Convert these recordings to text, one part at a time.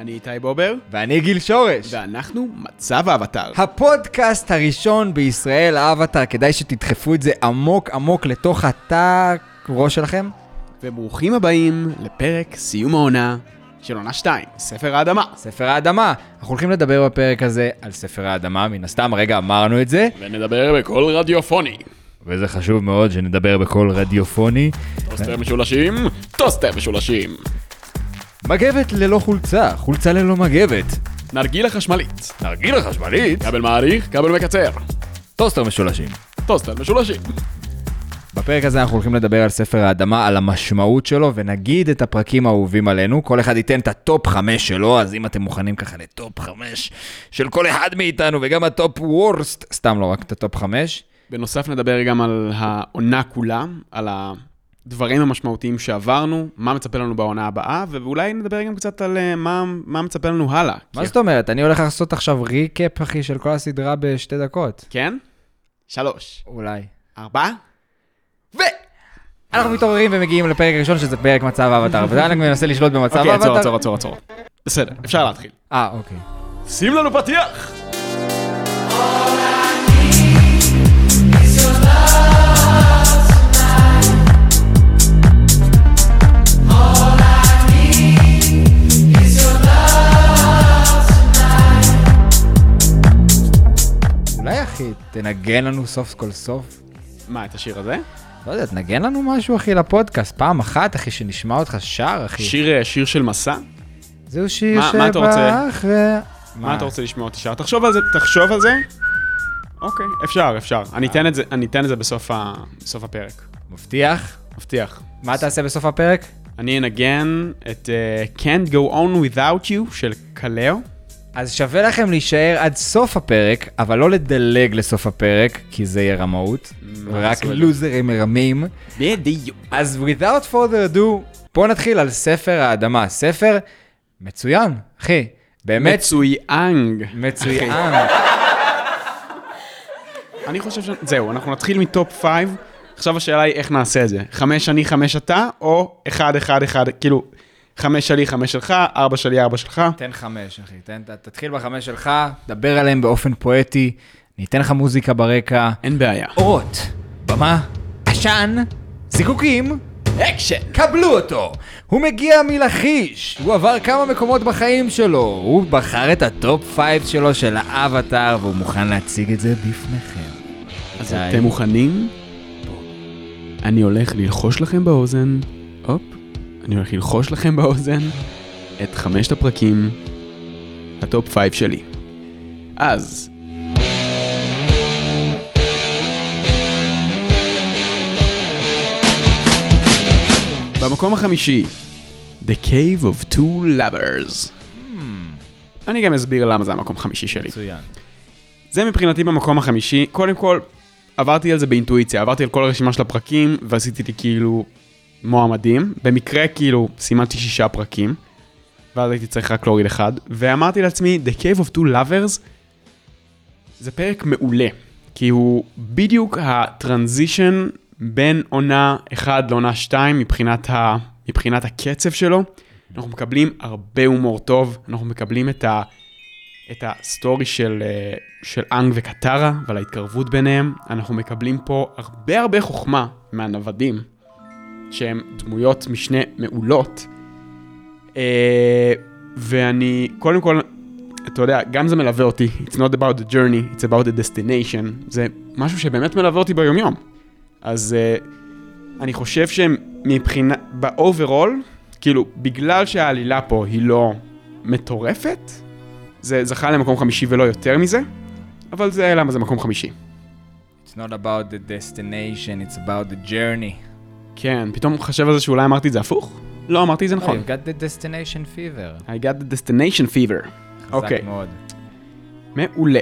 אני איתי בובר, ואני גיל שורש. ואנחנו מצב האבטר. הפודקאסט הראשון בישראל, האבטר, כדאי שתדחפו את זה עמוק עמוק לתוך התא ראש שלכם. וברוכים הבאים לפרק סיום העונה של עונה 2, ספר האדמה. ספר האדמה. אנחנו הולכים לדבר בפרק הזה על ספר האדמה, מן הסתם, רגע אמרנו את זה, ונדבר בקול רדיופוני. וזה חשוב מאוד שנדבר בקול רדיופוני. טוסטר משולשים, טוסטר משולשים. מגבת ללא חולצה, חולצה ללא מגבת. נרגילה חשמלית. נרגילה חשמלית. כבל מאריך, כבל מקצר. טוסטר משולשים. טוסטר משולשים. בפרק הזה אנחנו הולכים לדבר על ספר האדמה, על המשמעות שלו, ונגיד את הפרקים האהובים עלינו. כל אחד ייתן את ה top 5 שלו, אז אם אתם מוכנים ככה ל top 5 של כל אחד מאיתנו, וגם ה top worst, סתם לא, רק את ה top 5. בנוסף נדבר גם על העונה כולה, על הדברים המשמעותיים שעברנו, מה מצפה לנו בעונה הבאה, ואולי נדבר גם קצת על אה, מה, מה מצפה לנו הלאה. מה כי- זאת אומרת? אני הולך לעשות עכשיו ריקאפ, אחי, של כל הסדרה בשתי דקות. כן? שלוש. אולי. ארבע? ו... אנחנו מתעוררים ומגיעים לפרק הראשון, שזה פרק מצב האבטר, ואני מנסה לשלוט במצב אוקיי, האבטר. עצור, עצור, עצור. בסדר, אפשר להתחיל. אה, אוקיי. שים לנו פתיח! אחי, תנגן לנו סוף כל סוף. מה, את השיר הזה? לא יודע, תנגן לנו משהו, אחי, לפודקאסט. פעם אחת, אחי, שנשמע אותך שר, אחי. שיר, אה, שיר של מסע? זהו שיר? שבא אחרי... מה אתה רוצה לשמוע אותי שר? תחשוב על זה, תחשוב על זה. אוקיי, אפשר, אפשר. אני אתן את זה, אני אתן את זה בסוף ה- בסוף הפרק. מבטיח? מבטיח. מה תעשה בסוף הפרק? אני אנגן את אה, Can't Go On Without You של קלאו. אז שווה לכם להישאר עד סוף הפרק, אבל לא לדלג לסוף הפרק, כי זה יהיה רמאות. רק? לוזרים מרמים. בדיוק. אז without further ado, בואו נתחיל על ספר האדמה. ספר מצוין, אחי. באמת מצויאנג. מצוין. אני חושב ש... זהו, אנחנו נתחיל מטופ 5. עכשיו השאלה היא איך נעשה את זה. חמש אני, חמש אתה, או אחד, אחד, אחד, כאילו, חמש שלי, חמש שלך, ארבע שלי, ארבע שלך. תן חמש, אחי. תן, תתחיל בחמש שלך, דבר עליהם באופן פואטי, אני אתן לך מוזיקה ברקע. אין בעיה. אורות, במה, עשן, זיקוקים, אקשן! קבלו אותו! הוא מגיע מלכיש, הוא עבר כמה מקומות בחיים שלו, הוא בחר את ה top five שלו של האבטאר, והוא מוכן להציג את זה בפניכם. אז. אתם מוכנים? אני הולך ללחוש לכם באוזן, הופ, אני הולך ללחוש לכם באוזן את חמשת הפרקים, ה top five שלי. אז, במקום החמישי, The Cave of Two Lovers. אני גם אסביר למה זה המקום החמישי שלי. מצוין. זה מבחינתי במקום החמישי. קודם כל, עברתי על זה באינטואיציה, עברתי על כל הרשימה של הפרקים, ועשיתי לי כאילו מועמדים. במקרה כאילו סימנתי שישה פרקים, ואז הייתי צריך רק להוריד אחד, ואמרתי לעצמי, The Cave of Two Lovers זה פרק מעולה, כי הוא בדיוק ה transition בין עונה 1 לעונה 2 מבחינת, ה... מבחינת הקצב שלו. אנחנו מקבלים הרבה הומור טוב, אנחנו מקבלים את ה... את ה story של, אה, של אנג וקטרה ועל ההתקרבות ביניהם. אנחנו מקבלים פה הרבה הרבה חוכמה מהנוודים, שהם דמויות משנה מעולות. אה, ואני, קודם כל, אתה יודע, גם זה מלווה אותי. It's not about the journey, it's about the destination. זה משהו שבאמת מלווה אותי ביומיום. אז אה, אני חושב שמבחינה, ב-overall, כאילו, בגלל שהעלילה פה היא לא מטורפת, זה זכה למקום חמישי ולא יותר מזה, אבל זה למה זה מקום חמישי. It's not about the destination, it's about the journey. כן, פתאום חשב על זה שאולי אמרתי את זה הפוך? לא, אמרתי את זה נכון. You've got the destination fever. I got the destination fever. אוקיי, חזק מאוד. מעולה.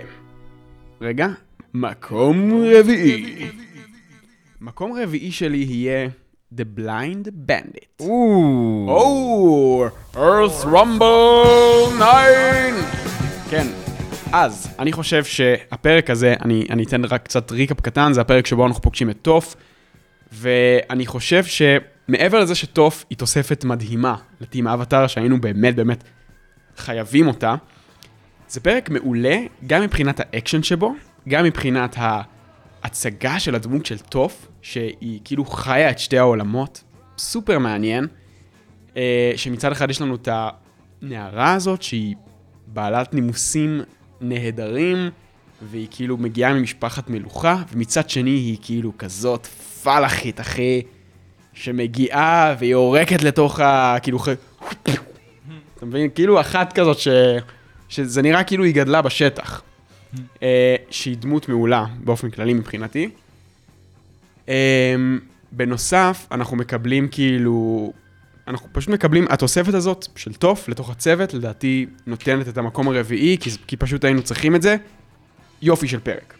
רגע, מקום רביעי. מקום רביעי שלי יהיה The Blind Bandit. או, Earth Rumble 9! כן, אז, אני חושב שהפרק הזה, אני, אני אתן רק קצת recap קטן, זה הפרק שבו אנחנו פוגשים את טוף, ואני חושב מעבר לזה שטוף היא תוספת מדהימה ל team האבטר, שהיינו באמת באמת חייבים אותה, זה פרק מעולה גם מבחינת האקשן שבו, גם מבחינת ההצגה של הדמות של טוף, שהיא כאילו חיה את שתי העולמות, סופר מעניין, אה, שמצד אחד יש לנו את הנערה הזאת, שהיא בעלת נימוסים נהדרים, והיא כאילו מגיעה ממשפחת מלוכה, ומצד שני היא כאילו כזאת פלאחית, אחי, שמגיעה והיא עורקת לתוך ה... כאילו... אתה מבין? כאילו אחת כזאת ש... שזה נראה כאילו היא גדלה בשטח. אה, שהיא דמות מעולה באופן כללי מבחינתי. אה, בנוסף, אנחנו מקבלים כאילו... אנחנו פשוט מקבלים, התוספת הזאת של טוף לתוך הצוות, לדעתי נותנת את המקום הרביעי, כי, כי פשוט היינו צריכים את זה. יופי של פרק.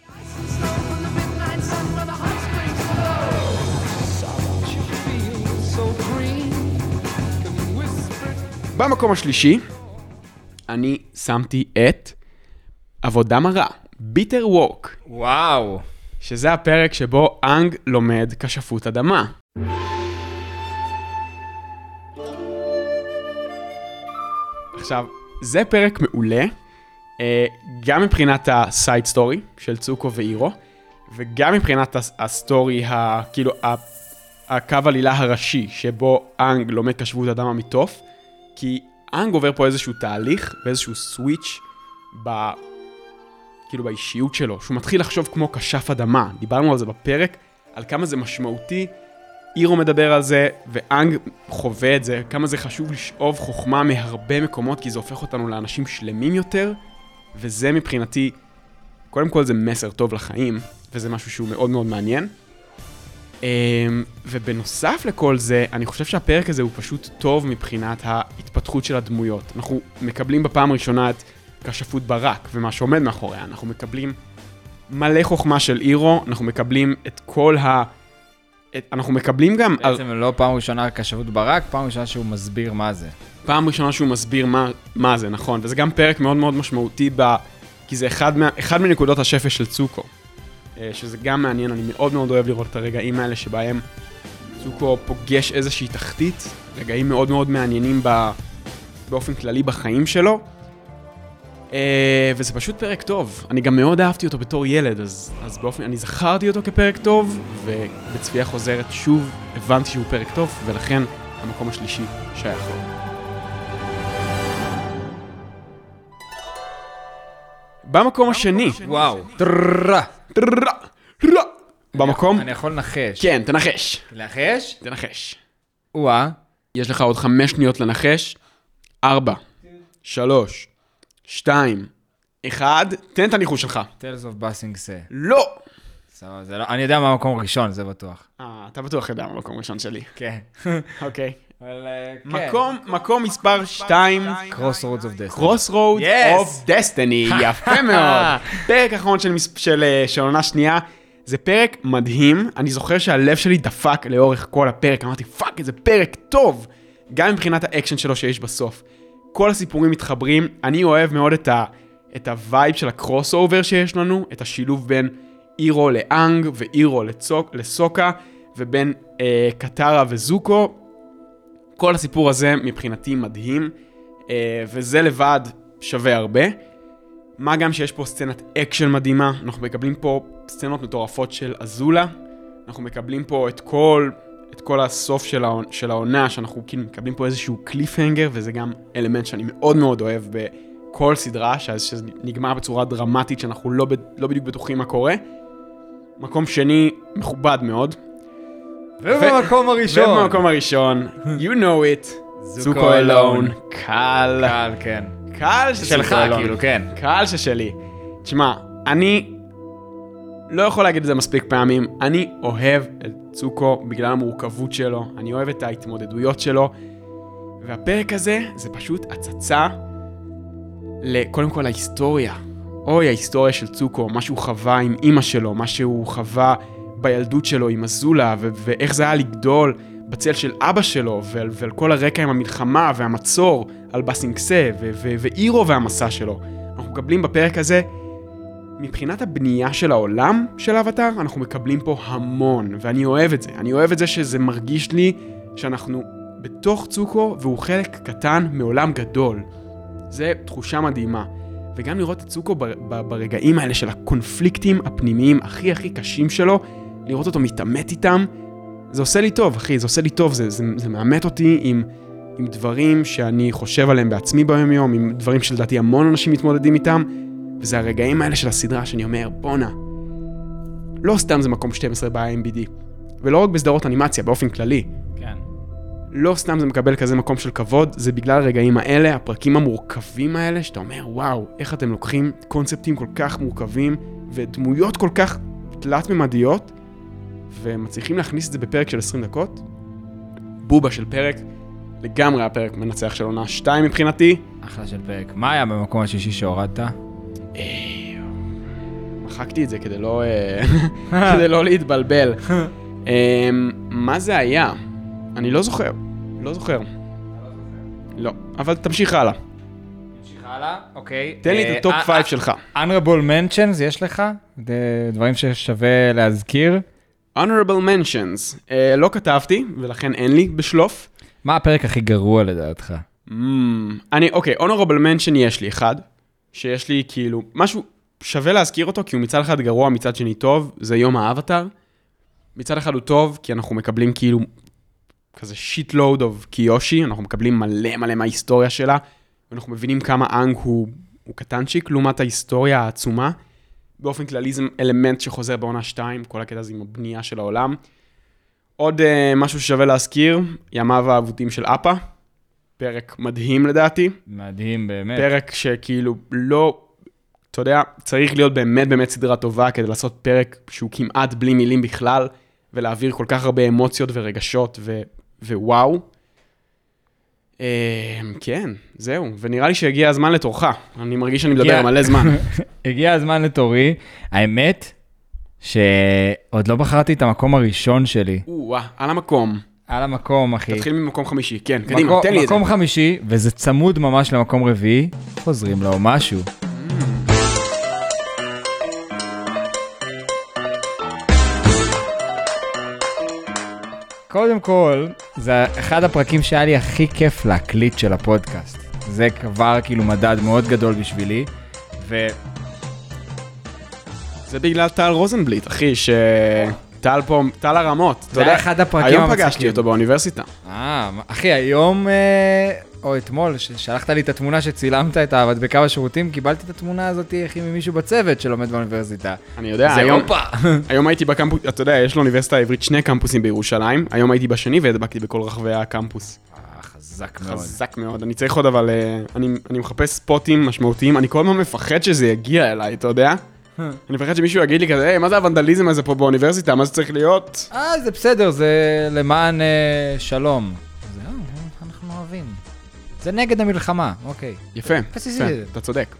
במקום השלישי, אני שמתי את עבודה מרה, Bitter Work, וואו. שזה הפרק שבו אנג לומד כשפות אדמה. עכשיו, זה פרק מעולה, אה, גם מבחינת ה side story של צוקו ואירו, וגם מבחינת הס- ה story, ה, כאילו, הקו עלילה הראשי, שבו אנג לומד כשפות אדמה מתוף, כי אנג עובר פה איזשהו תהליך ואיזשהו סוויץ' ב... כאילו באישיות שלו, שהוא מתחיל לחשוב כמו כשף אדמה. דיברנו על זה בפרק, על כמה זה משמעותי. אירו מדבר על זה, ואנג חווה את זה, כמה זה חשוב לשאוב חוכמה מהרבה מקומות, כי זה הופך אותנו לאנשים שלמים יותר, וזה מבחינתי, קודם כל זה מסר טוב לחיים, וזה משהו שהוא מאוד מאוד מעניין. אמ, ובנוסף לכל זה, אני חושב שהפרק הזה הוא פשוט טוב מבחינת ההתפתחות של הדמויות. אנחנו מקבלים בפעם הראשונה את כשפות ברק ומה שעומד מאחוריה. אנחנו מקבלים מלא חוכמה של אירו, אנחנו מקבלים את כל ה... את, אנחנו מקבלים גם... בעצם לא פעם ראשונה כשבות ברק, פעם ראשונה שהוא מסביר מה זה. פעם ראשונה שהוא מסביר מה, מה זה, נכון. וזה גם פרק מאוד מאוד משמעותי, ב, כי זה אחד, מה, אחד מנקודות השפל של צוקו. אה, שזה גם מעניין, אני מאוד מאוד אוהב לראות את הרגעים האלה שבהם צוקו פוגש איזושהי תחתית, רגעים מאוד מאוד מעניינים ב, באופן כללי בחיים שלו. אה, וזה פשוט פרק טוב. אני גם מאוד אהבתי אותו בתור ילד, אז, אז באופן, אני זכרתי אותו כפרק טוב, ובצפייה חוזרת שוב הבנתי שהוא פרק טוב, ולכן המקום השלישי שייך לו. במקום השני, וואו. טררה. במקום, אני יכול לנחש. כן, תנחש, לנחש? תנחש. וואה. יש לך עוד חמש שניות לנחש. ארבע, שלוש, שתיים, אחד, תן את הניחוש שלך. Tales of Passing Say. לא! סבבה, זה לא... אני יודע מה המקום הראשון, זה בטוח. אה, אתה בטוח יודע מה המקום הראשון שלי. כן. אוקיי. אבל... אה, כן. מקום, מקום מספר שתיים, Crossroads of Destiny. Crossroads Yes! of Destiny, יפה מאוד. פרק אחרון של, של, אה, של עונה שנייה, זה פרק מדהים, אני זוכר שהלב שלי דפק לאורך כל הפרק, אמרתי fuck, איזה פרק טוב, גם מבחינת האקשן שלו שיש בסוף. כל הסיפורים מתחברים, אני אוהב מאוד את, ה, את ה vibe של ה crossover שיש לנו, את השילוב בין אירו לאנג ואירו לצוק, לסוקה, ובין אה, קטרה וזוקו, כל הסיפור הזה מבחינתי מדהים, אה, וזה לבד שווה הרבה. מה גם שיש פה סצנת אקשן מדהימה, אנחנו מקבלים פה סצנות מטורפות של אזולה, אנחנו מקבלים פה את כל, את כל הסוף של, העונה, של העונה, שאנחנו כאילו מקבלים פה איזשהו cliffhanger, וזה גם אלמנט שאני מאוד מאוד אוהב בכל סדרה, ש- שזה נגמר בצורה דרמטית, שאנחנו לא, לא בדיוק בטוחים מה קורה. מקום שני, מכובד מאוד. ובמקום הראשון. ובמקום הראשון, you know it, זוקו אלון. קל, קל, כן. קל של שלך. כאילו, כן. קהל ששלי. תשמע, אני לא יכול להגיד את זה מספיק פעמים, אני אוהב את צוקו בגלל המורכבות שלו, אני אוהב את ההתמודדויות שלו, והפרק הזה זה פשוט הצצה לקודם כל ההיסטוריה. אוי, ההיסטוריה של צוקו, מה שהוא חווה עם אימא שלו, מה שהוא חווה בילדות שלו עם אזולה, ו- ואיך זה היה לגדול בצל של אבא שלו, ועל, ועל כל הרקע עם המלחמה והמצור על בסינגסה, ו- ו- ואירו והמסע שלו. אנחנו מקבלים בפרק הזה, מבחינת הבנייה של העולם של האבטאר, אנחנו מקבלים פה המון, ואני אוהב את זה. אני אוהב את זה שזה מרגיש לי שאנחנו בתוך צוקו והוא חלק קטן מעולם גדול. זה תחושה מדהימה. וגם לראות את צוקו ברגעים האלה של הקונפליקטים הפנימיים הכי הכי קשים שלו, לראות אותו מתעמת איתם, זה עושה לי טוב, אחי, זה עושה לי טוב, זה, זה, זה מאמת אותי עם, עם דברים שאני חושב עליהם בעצמי ביום-יום, עם דברים שלדעתי המון אנשים מתמודדים איתם, וזה הרגעים האלה של הסדרה שאני אומר, בואנה, לא סתם זה מקום 12 ב-IMBD, ולא רק בסדרות אנימציה, באופן כללי. כן. לא סתם זה מקבל כזה מקום של כבוד, זה בגלל הרגעים האלה, הפרקים המורכבים האלה, שאתה אומר, וואו, איך אתם לוקחים קונספטים כל כך מורכבים, ודמויות כל כך תלת-ממדיות, ומצליחים להכניס את זה בפרק של 20 דקות. בובה של פרק, לגמרי הפרק מנצח של עונה 2 מבחינתי. אחלה של פרק. מה היה במקום השישי שהורדת? מחקתי את זה כדי לא, אה, כדי לא להתבלבל. אה, מה זה היה? אני לא זוכר. לא זוכר. לא, אבל תמשיך הלאה. נמשיך הלאה, אוקיי. תן לי את ה top 5 שלך. honorable mentions יש לך? דברים ששווה להזכיר? Honorable mentions. אה, לא כתבתי, ולכן אין לי בשלוף. מה הפרק הכי גרוע לדעתך? Mm, אני, אוקיי, honorable mention יש לי אחד, שיש לי כאילו, משהו שווה להזכיר אותו, כי הוא מצד אחד גרוע, מצד שני טוב, זה יום האבטאר. מצד אחד הוא טוב, כי אנחנו מקבלים כאילו כזה shitload of קיושי, אנחנו מקבלים מלא מלא מההיסטוריה שלה, ואנחנו מבינים כמה אנג הוא, הוא קטנצ'יק לעומת ההיסטוריה העצומה. באופן כללי זה אלמנט שחוזר בעונה 2, כל הקטע הזה עם הבנייה של העולם. עוד uh, משהו ששווה להזכיר, ימיו האבודים של אפה, פרק מדהים לדעתי, מדהים באמת. פרק שכאילו לא, אתה יודע, צריך להיות באמת באמת סדרה טובה כדי לעשות פרק שהוא כמעט בלי מילים בכלל, ולהעביר כל כך הרבה אמוציות ורגשות ו, ווואו. Uh, כן, זהו, ונראה לי שהגיע הזמן לתורך, אני מרגיש שאני מדבר מלא זמן. הגיע הזמן לתורי. האמת שעוד לא בחרתי את המקום הראשון שלי. או-אה, על המקום. על המקום, אחי. תתחיל ממקום חמישי, כן, קדימה, תן לי את זה. מקום חמישי, וזה צמוד ממש למקום רביעי, חוזרים לו משהו. קודם כל, זה אחד הפרקים שהיה לי הכי כיף להקליט של הפודקאסט. זה כבר כאילו מדד מאוד גדול בשבילי, ו... זה בגלל טל רוזנבליט, אחי, שטל פה, טל הרמות. אתה יודע, אחד הפרקים היום המצחיקים. פגשתי אותו באוניברסיטה. אה, אחי, היום, אה, או אתמול, ששלחת לי את התמונה שצילמת את המדבקה בשירותים, קיבלתי את התמונה הזאת, אחי, ממישהו בצוות שלומד באוניברסיטה. אני יודע, זה היום. היום הייתי בקמפוס, אתה יודע, יש לאוניברסיטה העברית שני קמפוסים בירושלים, היום הייתי בשני והדבקתי בכל רחבי הקמפוס. אה, חזק מאוד. חזק מאוד, אני צריך עוד אבל, אה, אני, אני מחפש ספוטים משמעותיים, אני כל הזמן מפחד שזה יגיע אליי, אתה יודע? אני מפחד שמישהו יגיד לי כזה, היי, מה זה הוונדליזם הזה פה באוניברסיטה, מה זה צריך להיות? אה, זה בסדר, זה למען אה, שלום. זה, אה, אנחנו אוהבים. זה נגד המלחמה, אוקיי. יפה, יפה. אתה צודק.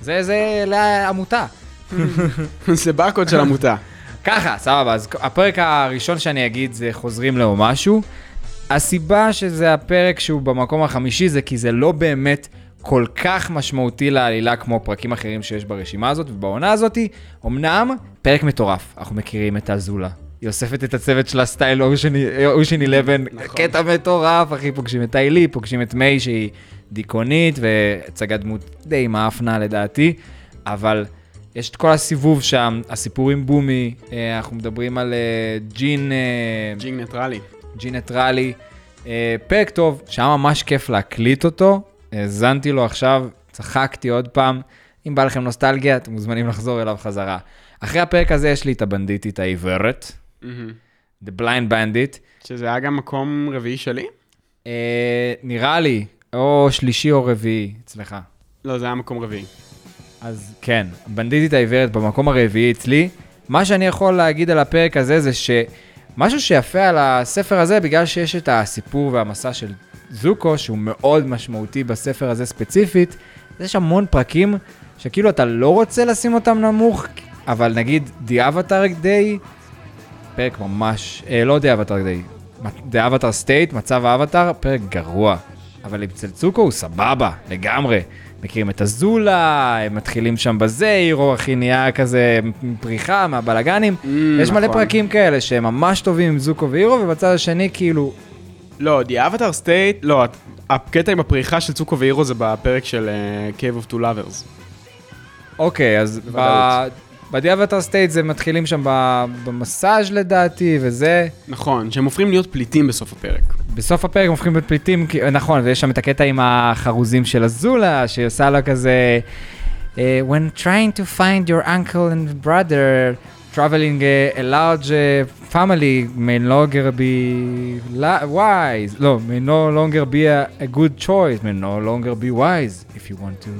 זה, זה לעמותה. זה ברקוד של עמותה. ככה, סבבה, אז הפרק הראשון שאני אגיד זה חוזרים לו משהו. הסיבה שזה הפרק שהוא במקום החמישי זה כי זה לא באמת כל כך משמעותי לעלילה כמו פרקים אחרים שיש ברשימה הזאת ובעונה הזאתי. אמנם, פרק מטורף, אנחנו מכירים את אזולה. היא אוספת את הצוות של הסטייל אושן 11, נכון. קטע מטורף, אחי, פוגשים את טיילי, פוגשים את מיי שהיא דיכאונית והצגת דמות די מעפנה לדעתי, אבל יש את כל הסיבוב שם, הסיפורים בומי, אה, אנחנו מדברים על אה, ג'ינג, אה, ג'ינג ניטרלי. ג'ינג ניטרלי, פרק טוב, שהיה ממש כיף להקליט אותו, האזנתי לו עכשיו, צחקתי עוד פעם, אם בא לכם נוסטלגיה, אתם מוזמנים לחזור אליו חזרה. אחרי הפרק הזה יש לי את הבנדיטית העיוורת. The Blind Bandit, שזה היה גם מקום רביעי שלי? אה, נראה לי, או שלישי או רביעי אצלך. לא, זה היה מקום רביעי. אז כן, בנדיטית העיוורת במקום הרביעי אצלי. מה שאני יכול להגיד על הפרק הזה זה שמשהו שיפה על הספר הזה, בגלל שיש את הסיפור והמסע של זוקו, שהוא מאוד משמעותי בספר הזה ספציפית, יש המון פרקים שכאילו אתה לא רוצה לשים אותם נמוך, אבל נגיד The Avatar Day, פרק ממש, אה, לא The Avatar Day, The Avatar State, מצב האבטר, פרק גרוע. אבל אצל צוקו הוא סבבה, לגמרי. מכירים את הזולה, הם מתחילים שם בזה, הירו הכי נהיה כזה פריחה מהבלגנים. יש מלא נכון. פרקים כאלה שהם ממש טובים עם זוקו והירו, ובצד השני כאילו, לא, The Avatar State, לא, הקטע עם הפריחה של צוקו ואירו זה בפרק של uh, Cave of Two Lovers. אוקיי, אז בוודאות. בדיאבטר סטייט זה מתחילים שם במסאז' לדעתי, וזה. נכון, שהם הופכים להיות פליטים בסוף הפרק. בסוף הפרק הם הופכים להיות פליטים, נכון, ויש שם את הקטע עם החרוזים של הזולה, שהיא עושה לה כזה... אה, When trying to find your uncle and brother, traveling uh, a large uh, family may no longer be wise, לא, may no longer be a, a good choice, may no longer be wise, if you want to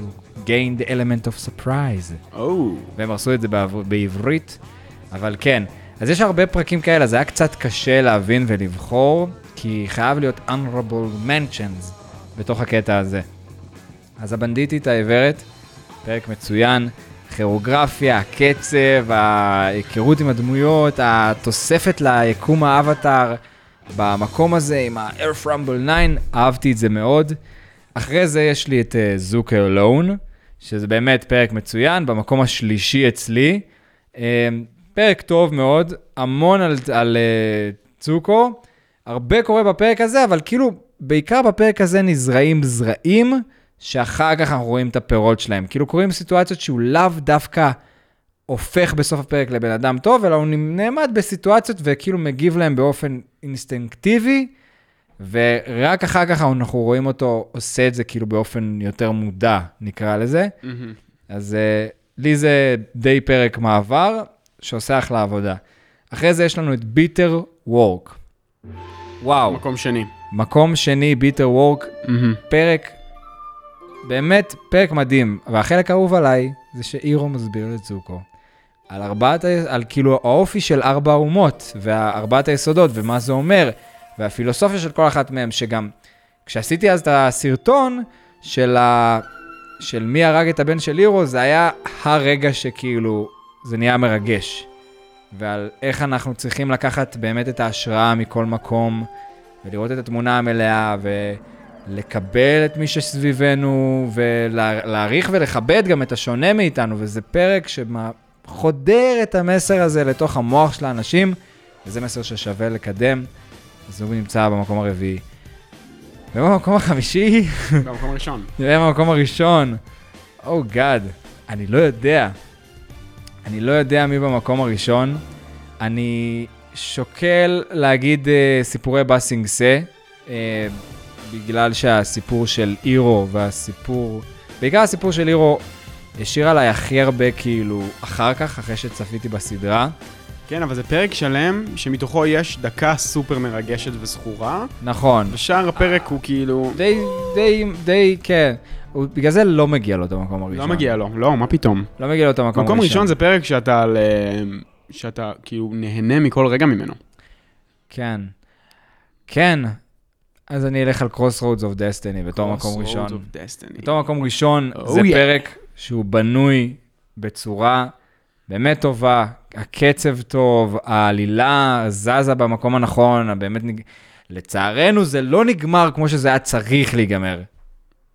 gain the element of surprise. או, והם עשו את זה בעב- בעברית, אבל כן. אז יש הרבה פרקים כאלה, זה היה קצת קשה להבין ולבחור, כי חייב להיות honorable mentions בתוך הקטע הזה. אז הבנדיטית העיוורת, פרק מצוין, כירוגרפיה, הקצב, ההיכרות עם הדמויות, התוספת ליקום האבטאר במקום הזה עם ה-Earth Rumble 9, אהבתי את זה מאוד. אחרי זה יש לי את uh, זוקה אלון, שזה באמת פרק מצוין, במקום השלישי אצלי. Uh, פרק טוב מאוד, המון על, על uh, צוקו, הרבה קורה בפרק הזה, אבל כאילו, בעיקר בפרק הזה נזרעים זרעים, שאחר כך אנחנו רואים את הפירות שלהם. כאילו קורים סיטואציות שהוא לאו דווקא הופך בסוף הפרק לבן אדם טוב, אלא הוא נעמד בסיטואציות וכאילו מגיב להם באופן אינסטינקטיבי, ורק אחר כך אנחנו רואים אותו עושה את זה כאילו באופן יותר מודע, נקרא לזה. אז uh, לי זה די פרק מעבר, שעושה אחלה עבודה. אחרי זה יש לנו את ביטר וורק. וואו, מקום שני. מקום שני, ביטר וורק, פרק, באמת פרק מדהים. והחלק האהוב עליי זה שאירו מסביר לצוקו על ארבעת, על כאילו האופי של ארבע האומות, וארבעת היסודות, ומה זה אומר, והפילוסופיה של כל אחת מהם, שגם כשעשיתי אז את הסרטון של, ה... של מי הרג את הבן של אירו, זה היה הרגע שכאילו זה נהיה מרגש. ועל איך אנחנו צריכים לקחת באמת את ההשראה מכל מקום, ולראות את התמונה המלאה, ולקבל את מי שסביבנו, ולהעריך ולכבד גם את השונה מאיתנו, וזה פרק שחודר את המסר הזה לתוך המוח של האנשים, וזה מסר ששווה לקדם, אז הוא נמצא במקום הרביעי. ובמקום החמישי, במקום הראשון. נראה במקום הראשון. או oh גאד, אני לא יודע. אני לא יודע מי במקום הראשון. אני שוקל להגיד uh, סיפורי באסינג סה, uh, בגלל שהסיפור של אירו והסיפור, בעיקר הסיפור של אירו, השאיר עליי הכי הרבה כאילו אחר כך, אחרי שצפיתי בסדרה. כן, אבל זה פרק שלם, שמתוכו יש דקה סופר מרגשת וזכורה, נכון. ושאר הפרק הוא כאילו... די, די, די, כן. הוא, בגלל זה לא מגיע לו את המקום הראשון. לא מגיע לו, לא, מה פתאום. לא מגיע לו את המקום הראשון. מקום ראשון זה פרק שאתה על... אה, שאתה כאילו נהנה מכל רגע ממנו. כן. כן. אז אני אלך על Crossroads of Destiny בתור מקום Crossroads ראשון. of Destiny. בתור מקום ראשון, Oh, זה yeah. פרק שהוא בנוי בצורה באמת טובה, הקצב טוב, העלילה זזה במקום הנכון, באמת, נג... לצערנו זה לא נגמר כמו שזה היה צריך להיגמר.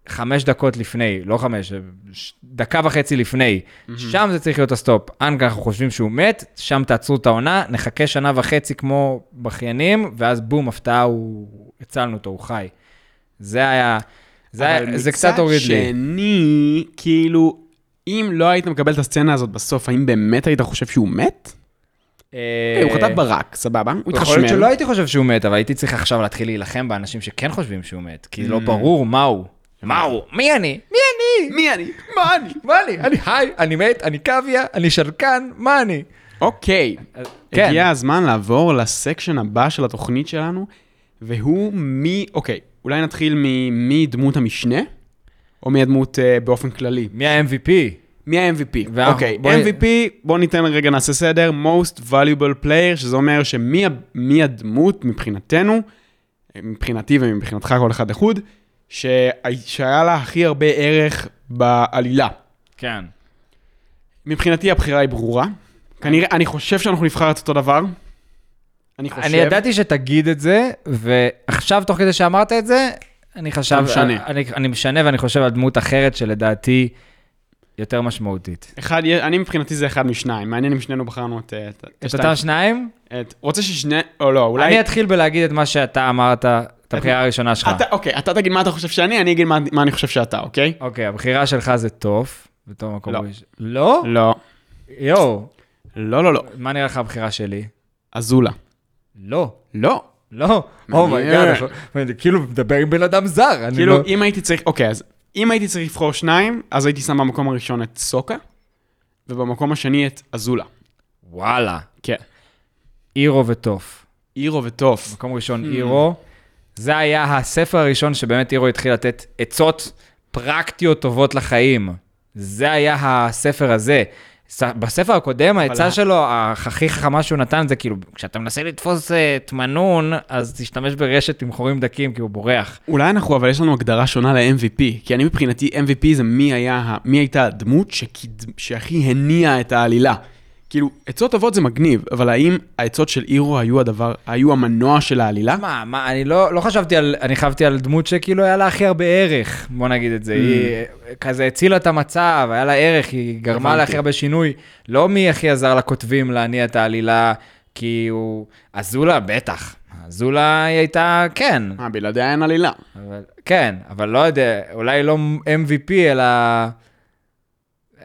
חמש דקות לפני, לא חמש, ש- דקה וחצי לפני, שם זה צריך להיות ה stop. אנג, אנחנו חושבים שהוא מת, שם תעצרו את העונה, נחכה שנה וחצי כמו בכיינים, ואז בום, הפתעה, הוא... הצלנו אותו, הוא חי. זה היה, זה, היה, זה קצת הוריד לי. אבל מצד שני, כאילו, אם לא היית מקבל את הסצנה הזאת בסוף, האם באמת היית חושב שהוא מת? אה, הוא חטף ברק, סבבה, הוא יכול להיות שלא התחשמל. הייתי חושב שהוא מת, אבל הייתי צריך עכשיו להתחיל להילחם באנשים שכן חושבים שהוא מת, כי לא Mm. ברור מה הוא. מה הוא? מי אני? מי אני? מי אני? מה אני? מה אני? אני היי, אני מת, אני קוויה, אני שלקן, מה אני? אוקיי, כן. הגיע הזמן לעבור לסקשן הבא של התוכנית שלנו, והוא מי, אוקיי, אולי נתחיל ממי דמות המשנה, או מי הדמות אה, באופן כללי? מי ה-MVP? מי ה-MVP? אוקיי, בואי- MVP, בוא ניתן רגע, נעשה סדר, most valuable player, שזה אומר שמי הדמות מבחינתנו, מבחינתי ומבחינתך כל אחד לחוד, שהי- שהיה לה הכי הרבה ערך בעלילה. כן. מבחינתי הבחירה היא ברורה. כנראה, אני חושב שאנחנו נבחר את אותו דבר. אני חושב. אני ידעתי שתגיד את זה, ועכשיו, תוך כדי שאמרת את זה, אני חשב, משנה. אני, אני משנה ואני חושב על דמות אחרת שלדעתי יותר משמעותית. אחד, אני מבחינתי זה אחד משניים, מעניין אם שנינו בחרנו את... את. אותם שניים? את, רוצה ששני, או לא, אולי... אני אתחיל בלהגיד את מה שאתה אמרת, את הבחירה הראשונה שלך. אתה, אוקיי, אתה תגיד מה אתה חושב שאני, אני אגיד מה, מה אני חושב שאתה, אוקיי? אוקיי, הבחירה שלך זה טוף, בתור מקום לא. ראשון. לא? לא. יואו, לא, לא, לא. מה נראה לך הבחירה שלי? אזולה. לא. לא. לא, מעניין. oh my God, כאילו מדבר עם בן אדם זר, אני כאילו, לא... אם הייתי צריך, אוקיי, אז אם הייתי צריך לבחור שניים, אז הייתי שם במקום הראשון את סוקה, ובמקום השני את אזולה. וואלה. כן. אירו וטוף. אירו וטוף. מקום Hmm. ראשון אירו. זה היה הספר הראשון שבאמת אירו התחיל לתת עצות פרקטיות טובות לחיים. זה היה הספר הזה. בספר הקודם, העצה שלו, הכי חכמה שהוא נתן, זה כאילו, כשאתה מנסה לתפוס אה, תמנון, אז תשתמש ברשת עם חורים דקים, כי הוא בורח. אולי אנחנו, אבל יש לנו הגדרה שונה ל-MVP, כי אני מבחינתי, MVP זה מי, היה, מי הייתה הדמות שקיד... שהכי הניעה את העלילה. כאילו, עצות טובות זה מגניב, אבל האם העצות של אירו היו הדבר, היו המנוע של העלילה? מה, מה, אני לא, לא חשבתי על, אני חשבתי על דמות שכאילו היה לה הכי הרבה ערך, בוא נגיד את זה. היא אה, כזה הצילה את המצב, היה לה ערך, היא גרמה לה. הכי הרבה שינוי. לא מי הכי עזר לכותבים להניע את העלילה, כי הוא... אזולה, בטח. אזולה היא הייתה, כן. אה, בלעדיה אין עלילה. אבל, כן, אבל לא יודע, אולי לא MVP, אלא...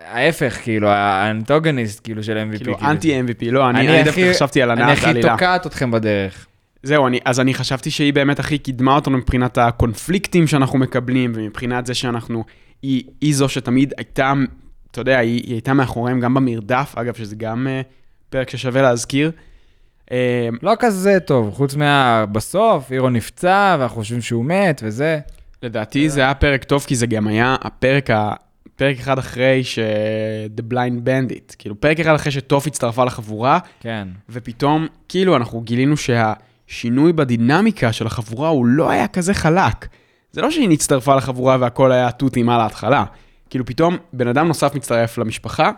ההפך, כאילו, האנטוגניסט, כאילו, של MVP. כאילו, כאילו. אנטי MVP, לא, אני, אני דווקא חשבתי על אני הנעת הכי העלילה. תוקעת אתכם בדרך. זהו, אני, אז אני חשבתי שהיא באמת הכי קידמה אותנו מבחינת הקונפליקטים שאנחנו מקבלים, ומבחינת זה שאנחנו, היא, היא זו שתמיד הייתה, אתה יודע, היא, היא הייתה מאחוריהם גם במרדף, אגב, שזה גם uh, פרק ששווה להזכיר. Uh, לא כזה טוב, חוץ מה... בסוף, אירו נפצע, ואנחנו חושבים שהוא מת, וזה. לדעתי זה היה פרק טוב, כי זה גם היה הפרק, ה, פרק אחד אחרי ש... The Blind Bandit, כאילו פרק אחד אחרי שטוף הצטרפה לחבורה, כן. ופתאום, כאילו, אנחנו גילינו שהשינוי בדינמיקה של החבורה הוא לא היה כזה חלק. זה לא שהיא הצטרפה לחבורה והכל היה תותים על ההתחלה. כאילו, פתאום בן אדם נוסף מצטרף למשפחה,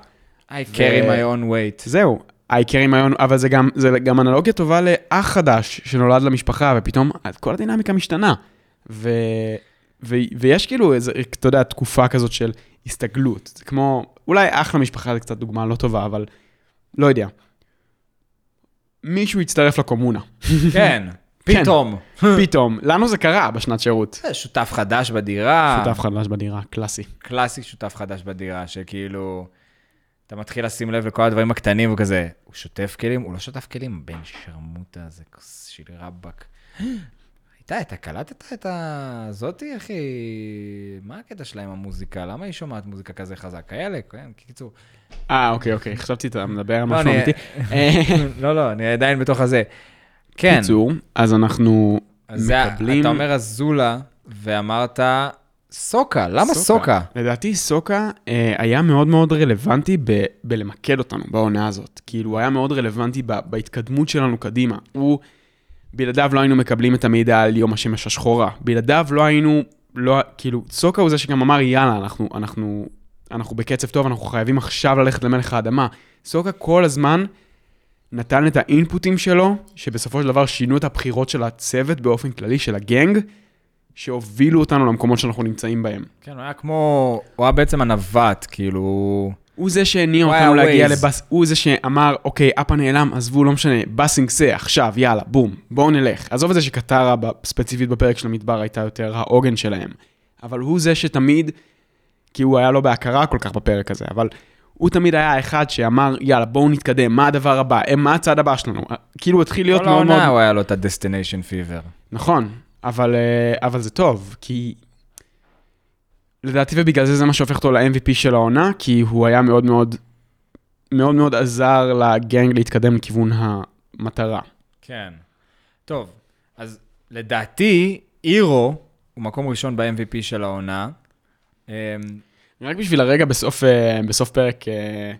I carry my own weight. זהו, I carry my own, אבל זה גם, זה גם אנלוגיה טובה לאח חדש שנולד למשפחה, ופתאום כל הדינמיקה משתנה. ו, ו, ויש כאילו איזה, אתה יודע, תקופה כזאת של הסתגלות. זה כמו, אולי אח למשפחה זה קצת דוגמה לא טובה, אבל לא יודע. מישהו הצטרף לקומונה. כן, כן. פתאום. פתאום, לנו זה קרה בשנת שירות. זה שותף חדש בדירה. שותף חדש בדירה, קלאסי. קלאסי שותף חדש בדירה, שכאילו, אתה מתחיל לשים לב לכל הדברים הקטנים וכזה, הוא שוטף כלים? הוא לא שוטף כלים, בן שרמוטה, זה כוס של רבאק. איתי, אתה קלטת את הזאתי, אחי? מה הקטע שלה עם המוזיקה? למה היא שומעת מוזיקה כזה חזק? כאלה, כן, קיצור. אה, אוקיי, אוקיי, חשבתי שאתה מדבר על לא, משהו אמיתי. לא, לא, אני עדיין בתוך הזה. כן, קיצור, אז אנחנו מקבלים... אתה אומר אזולה, ואמרת סוקה, למה סוקה? לדעתי סוקה אה, היה מאוד מאוד רלוונטי בלמקד אותנו בעונה הזאת. כאילו, הוא היה מאוד רלוונטי בהתקדמות שלנו קדימה. הוא, בלעדיו לא היינו מקבלים את המידע על יום השמש השחורה. בלעדיו לא היינו, לא, כאילו, סוקה הוא זה שגם אמר, יאללה, אנחנו, אנחנו, אנחנו בקצב טוב, אנחנו חייבים עכשיו ללכת למלך האדמה. סוקה כל הזמן נתן את האינפוטים שלו, שבסופו של דבר שינו את הבחירות של הצוות באופן כללי, של הגנג, שהובילו אותנו למקומות שאנחנו נמצאים בהם. כן, הוא היה כמו, הוא היה בעצם הנווט, כאילו, הוא זה שהניע אותנו להגיע. לבאס, הוא זה שאמר, אוקיי, אפה נעלם, עזבו, לא משנה, באסינג זה, עכשיו, יאללה, בום, בואו נלך. עזוב את זה שקטרה, ספציפית בפרק של המדבר, הייתה יותר העוגן שלהם. אבל הוא זה שתמיד, כי הוא היה לא בהכרה כל כך בפרק הזה, אבל הוא תמיד היה האחד שאמר, יאללה, בואו נתקדם, מה הדבר הבא, אה, מה הצעד הבא שלנו. כאילו, הוא התחיל להיות כל מאוד מאוד... העונה הוא היה לו את ה-destination fever. נכון, אבל, אה, אבל זה טוב, כי לדעתי ובגלל זה זה מה שהופך אותו ל-MVP של העונה, כי הוא היה מאוד מאוד, מאוד מאוד עזר לגנג להתקדם לכיוון המטרה. כן. טוב, אז לדעתי, אירו הוא מקום ראשון ב-MVP של העונה. אמ, רק בשביל הרגע בסוף, אה, בסוף פרק אה,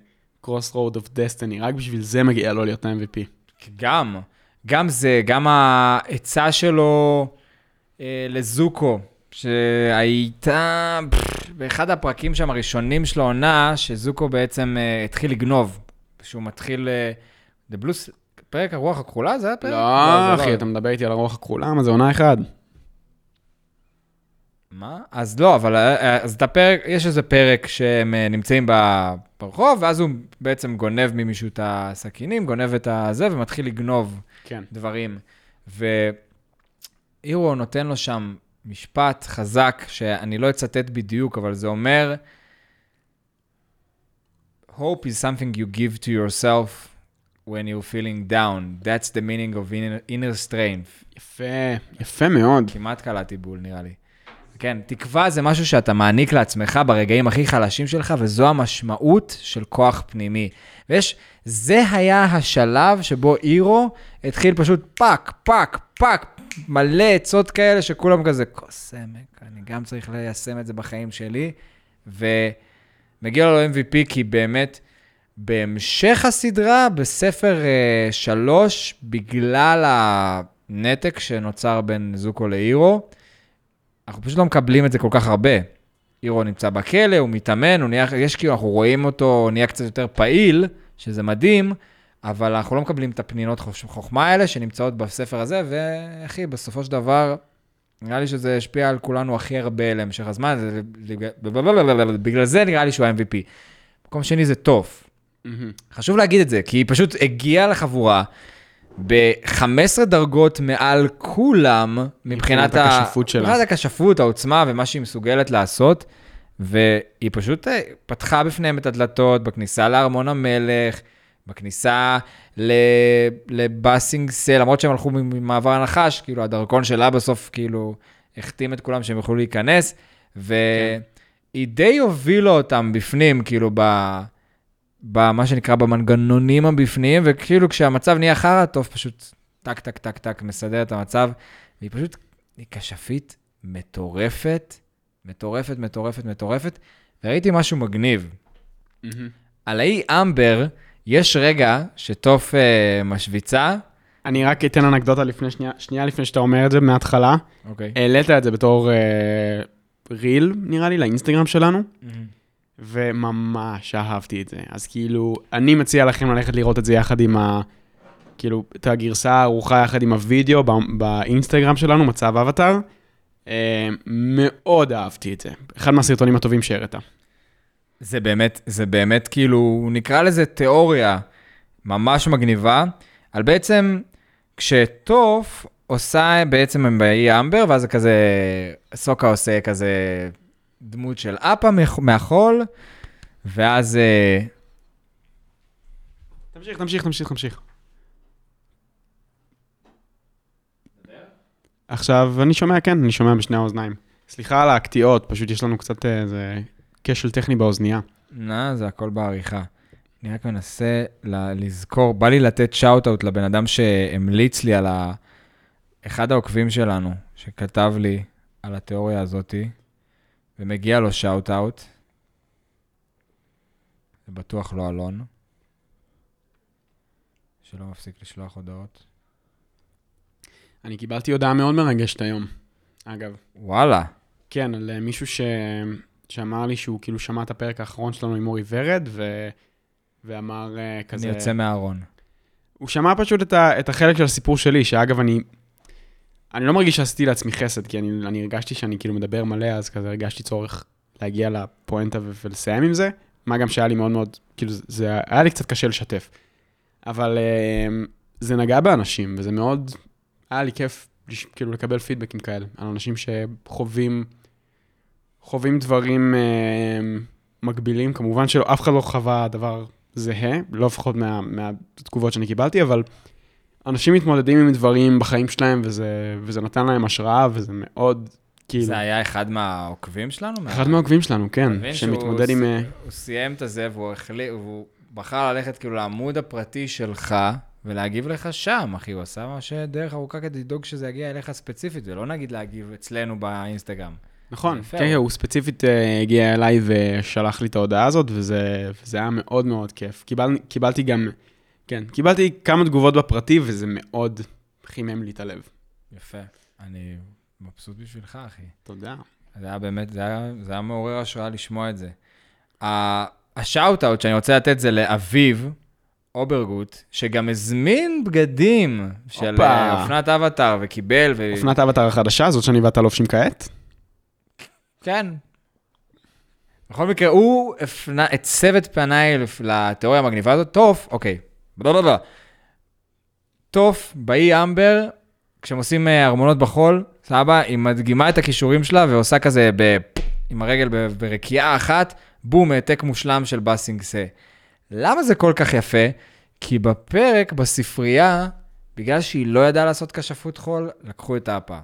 Crossroad of Destiny, רק בשביל זה מגיע לו להיות ה-MVP. גם, גם זה, גם העצה שלו אה, לזוקו, שהייתה באחד הפרקים שם הראשונים של העונה, שזוקו בעצם אה, התחיל לגנוב. שהוא מתחיל... אה, The Blues, פרק הרוח הכחולה? זה הפרק? לא, זה אחי, אתה מדבר איתי על הרוח הכחולה, מה זה עונה אחד? מה? אז לא, אבל אה, אז את הפרק, יש איזה פרק שהם נמצאים ברחוב, ואז הוא בעצם גונב ממישהו את הסכינים, גונב את הזה, ומתחיל לגנוב כן. דברים. ואירו נותן לו שם משפט חזק, שאני לא אצטט בדיוק, אבל זה אומר, Hope is something you give to yourself when you're feeling down. That's the meaning of inner, inner strength. יפה, יפה מאוד. כמעט קלעתי בול, נראה לי. כן, תקווה זה משהו שאתה מעניק לעצמך ברגעים הכי חלשים שלך, וזו המשמעות של כוח פנימי. ויש, זה היה השלב שבו אירו התחיל פשוט פאק, פאק, פאק, מלא עצות כאלה שכולם כזה, כוס עמק, אני גם צריך ליישם את זה בחיים שלי. ומגיע לו MVP כי באמת, בהמשך הסדרה, בספר uh, שלוש, בגלל הנתק שנוצר בין זוקו לאירו, אנחנו פשוט לא מקבלים את זה כל כך הרבה. אירו נמצא בכלא, הוא מתאמן, הוא נהיה, יש כאילו, אנחנו רואים אותו, הוא נהיה קצת יותר פעיל, שזה מדהים, אבל אנחנו לא מקבלים את הפנינות חוכ- חוכמה האלה שנמצאות בספר הזה, ואחי, בסופו של דבר, נראה לי שזה השפיע על כולנו הכי הרבה להמשך הזמן, בגלל זה נראה לי שהוא ה-MVP. מקום שני זה טוב. חשוב להגיד את זה, כי היא פשוט הגיעה לחבורה ב-15 דרגות מעל כולם, מבחינת מבחינת הכשפות שלה. מבחינת הכשפות, העוצמה ומה שהיא מסוגלת לעשות, והיא פשוט אה, פתחה בפניהם את הדלתות בכניסה לארמון המלך, בכניסה ל- לבאסינג סל, למרות שהם הלכו ממעבר הנחש, כאילו הדרכון שלה בסוף כאילו החתים את כולם שהם יוכלו להיכנס, והיא די הובילה אותם בפנים, כאילו ב... במה שנקרא במנגנונים הבפניים, וכאילו כשהמצב נהיה חרא, טוב, פשוט טק, טק, טק, טק, מסדר את המצב, והיא פשוט, היא כשפית מטורפת, מטורפת, מטורפת, מטורפת, וראיתי משהו מגניב. מהמם. על האי אמבר, יש רגע שטוף אה, משוויצה, אני רק אתן אנקדוטה לפני שנייה, שנייה לפני שאתה אומר את זה מההתחלה. אוקיי. העלית את זה בתור אה, ריל, נראה לי, לאינסטגרם שלנו, וממש אהבתי את זה. אז כאילו, אני מציע לכם ללכת לראות את זה יחד עם ה... כאילו, את הגרסה הערוכה יחד עם הוידאו ב- באינסטגרם שלנו, מצב אבטאר. אה, מאוד אהבתי את זה. אחד מהסרטונים הטובים שהראית. זה באמת, זה באמת כאילו, נקרא לזה תיאוריה ממש מגניבה, על בעצם כשטוף עושה בעצם הם באי אמבר, ואז זה כזה, סוקה עושה כזה דמות של אפה מהחול, ואז אה, תמשיך, תמשיך, תמשיך, תמשיך. עכשיו, אני שומע, כן, אני שומע בשני האוזניים. סליחה על הקטיעות, פשוט יש לנו קצת אה, איזה כשל טכני באוזנייה. נא, זה הכל בעריכה. אני רק מנסה לזכור, בא לי לתת shout-out לבן אדם שהמליץ לי על ה... אחד העוקבים שלנו, שכתב לי על התיאוריה הזאתי, ומגיע לו shout-out. זה בטוח לא אלון, שלא מפסיק לשלוח הודעות. אני קיבלתי הודעה מאוד מרגשת היום, אגב. וואלה, כן, על אה, מישהו ש... שאמר לי שהוא כאילו שמע את הפרק האחרון שלנו עם אורי ורד, ו... ואמר אה, כזה... אני יוצא מהארון. הוא שמע פשוט את, ה... את החלק של הסיפור שלי, שאגב, אני... אני לא מרגיש שעשיתי לעצמי חסד, כי אני, אני הרגשתי שאני כאילו מדבר מלא, אז כזה הרגשתי צורך להגיע לפואנטה. ולסיים עם זה, מה גם שהיה לי מאוד מאוד, כאילו, זה היה לי קצת קשה לשתף. אבל אה, זה נגע באנשים, וזה מאוד, היה לי כיף כאילו לקבל פידבקים כאלה, על אנשים שחווים, חווים דברים אה, מקבילים, כמובן שאף אחד לא חווה דבר זהה, לא לפחות מה, מהתגובות שאני קיבלתי, אבל אנשים מתמודדים עם דברים בחיים שלהם, וזה, וזה נתן להם השראה, וזה מאוד, כאילו, זה היה אחד מהעוקבים שלנו? אחד מהעוקבים שלנו, כן, שמתמודד עם... אה, הוא סיים את הזה והוא החליט, והוא בחר ללכת כאילו לעמוד הפרטי שלך ולהגיב לך שם, אחי, הוא עשה ממש דרך ארוכה כדי לדאוג שזה יגיע אליך ספציפית, ולא נגיד להגיב אצלנו באינסטגרם. נכון. כן, כן, הוא ספציפית אה, הגיע אליי ושלח לי את ההודעה הזאת, וזה, וזה היה מאוד מאוד כיף. קיבל, קיבלתי גם, כן, קיבלתי כמה תגובות בפרטי, וזה מאוד חימם לי את הלב. יפה. אני מבסוט בשבילך, אחי. תודה. זה היה באמת, זה היה, זה היה מעורר השראה לשמוע את זה. ה- ה shout-out שאני רוצה לתת זה לאביב אוברגוט, שגם הזמין בגדים של הופה. אה, אופנת אבטאר וקיבל, ו... אופנת האבטר החדשה, זאת שאני ואתה לובשים כעת? כן. בכל מקרה, הוא הפנה, הסב את פניי לתיאוריה המגניבה הזאת. טוף, אוקיי, בלה. טוף, באי אמבר, כשהם עושים אה, ארמונות בחול, סבבה, היא מדגימה את הכישורים שלה ועושה כזה ב... עם הרגל ברקיעה אחת, בום, העתק מושלם של בסינגסה. למה זה כל כך יפה? כי בפרק, בספרייה, בגלל שהיא לא ידעה לעשות כשפות חול, לקחו את האפה.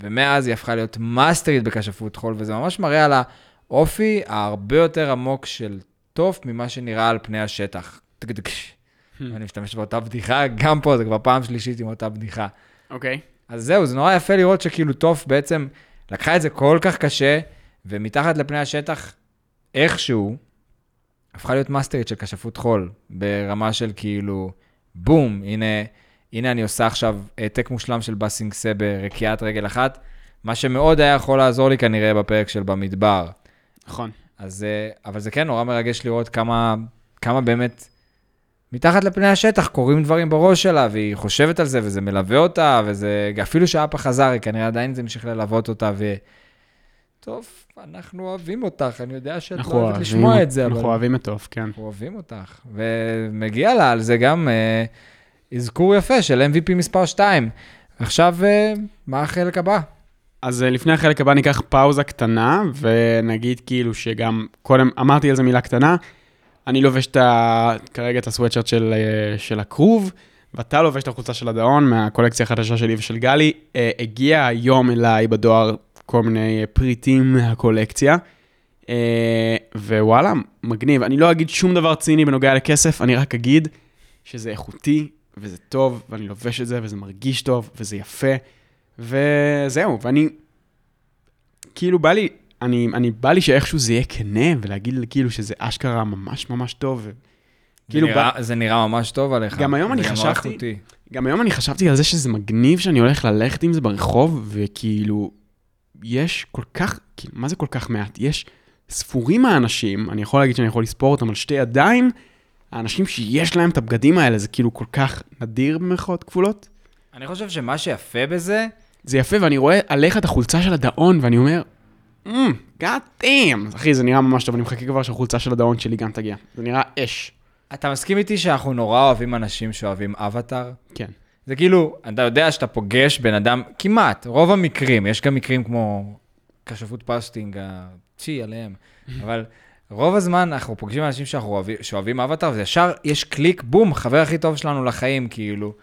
ומאז היא הפכה להיות מאסטרית בכשפות חול, וזה ממש מראה על האופי ההרבה יותר עמוק של טוף ממה שנראה על פני השטח. טק-טק-ש. אני משתמש באותה בדיחה, גם פה, זה כבר פעם שלישית עם אותה בדיחה. אוקיי. אז זהו, זה נורא יפה לראות שכאילו טוף בעצם לקחה את זה כל כך קשה, ומתחת לפני השטח, איכשהו, הפכה להיות מאסטרית של כשפות חול, ברמה של כאילו, בום, הנה, הנה אני עושה עכשיו העתק מושלם של בסינגסה ברקיעת רגל אחת, מה שמאוד היה יכול לעזור לי כנראה בפרק של במדבר. נכון. אז, אה, אבל זה כן נורא מרגש לראות כמה, כמה באמת מתחת לפני השטח קורים דברים בראש שלה, והיא חושבת על זה, וזה מלווה אותה, וזה, אפילו שאפה חזר, היא כנראה עדיין זה המשיך ללוות אותה, ו... טוב, אנחנו אוהבים אותך, אני יודע שאת לא אנחנו אוהבת לשמוע את זה, אבל אנחנו אוהבים את טוב, כן. אנחנו אוהבים אותך. ומגיע לה על זה גם אה, אזכור יפה של MVP מספר 2. עכשיו, אה, מה החלק הבא? אז אה, לפני החלק הבא ניקח פאוזה קטנה, ונגיד כאילו שגם, קודם אמרתי על זה מילה קטנה, אני לובש את ה... כרגע את הסוואטשרט של, אה, של הכרוב, ואתה לובש את החולצה של הדאון מהקולקציה החדשה שלי ושל גלי. אה, הגיע היום אליי בדואר כל מיני אה, פריטים מהקולקציה, ווואלה, מגניב. אני לא אגיד שום דבר ציני בנוגע לכסף, אני רק אגיד שזה איכותי, וזה טוב, ואני לובש את זה, וזה מרגיש טוב, וזה יפה. וזהו, ואני, כאילו בא לי, אני, אני בא לי שאיכשהו זה יהיה כנה, ולהגיד כאילו שזה אשכרה ממש ממש טוב. כאילו, נראה, זה נראה ממש טוב עליך. גם היום אני חשבתי-. גם היום אני חשבתי על זה שזה מגניב שאני הולך ללכת עם זה ברחוב, וכאילו, יש כל כך, כאילו, מה זה כל כך מעט? יש ספורים האנשים, אני יכול להגיד שאני יכול לספור אותם על שתי ידיים, האנשים שיש להם את הבגדים האלה, זה כאילו כל כך נדיר במרכאות כפולות. אני חושב שמה שיפה בזה, זה יפה, ואני רואה עליך את החולצה של הדאון, ואני אומר, "Mm, God damn, אחי, זה נראה ממש טוב, אני מחכה כבר שהחולצה של הדאון שלי גם תגיע. זה נראה אש. אתה מסכים איתי שאנחנו נורא אוהבים אנשים שאוהבים אבטאר? כן. זה כאילו, אתה יודע שאתה פוגש בן אדם, כמעט, רוב המקרים, יש גם מקרים כמו כשפות פסטינג, הצ'י עליהם, אבל רוב הזמן אנחנו פוגשים אנשים שאנחנו אוהבים, שאוהבים אבטאר, וישר יש קליק, בום, חבר הכי טוב שלנו לחיים, כאילו.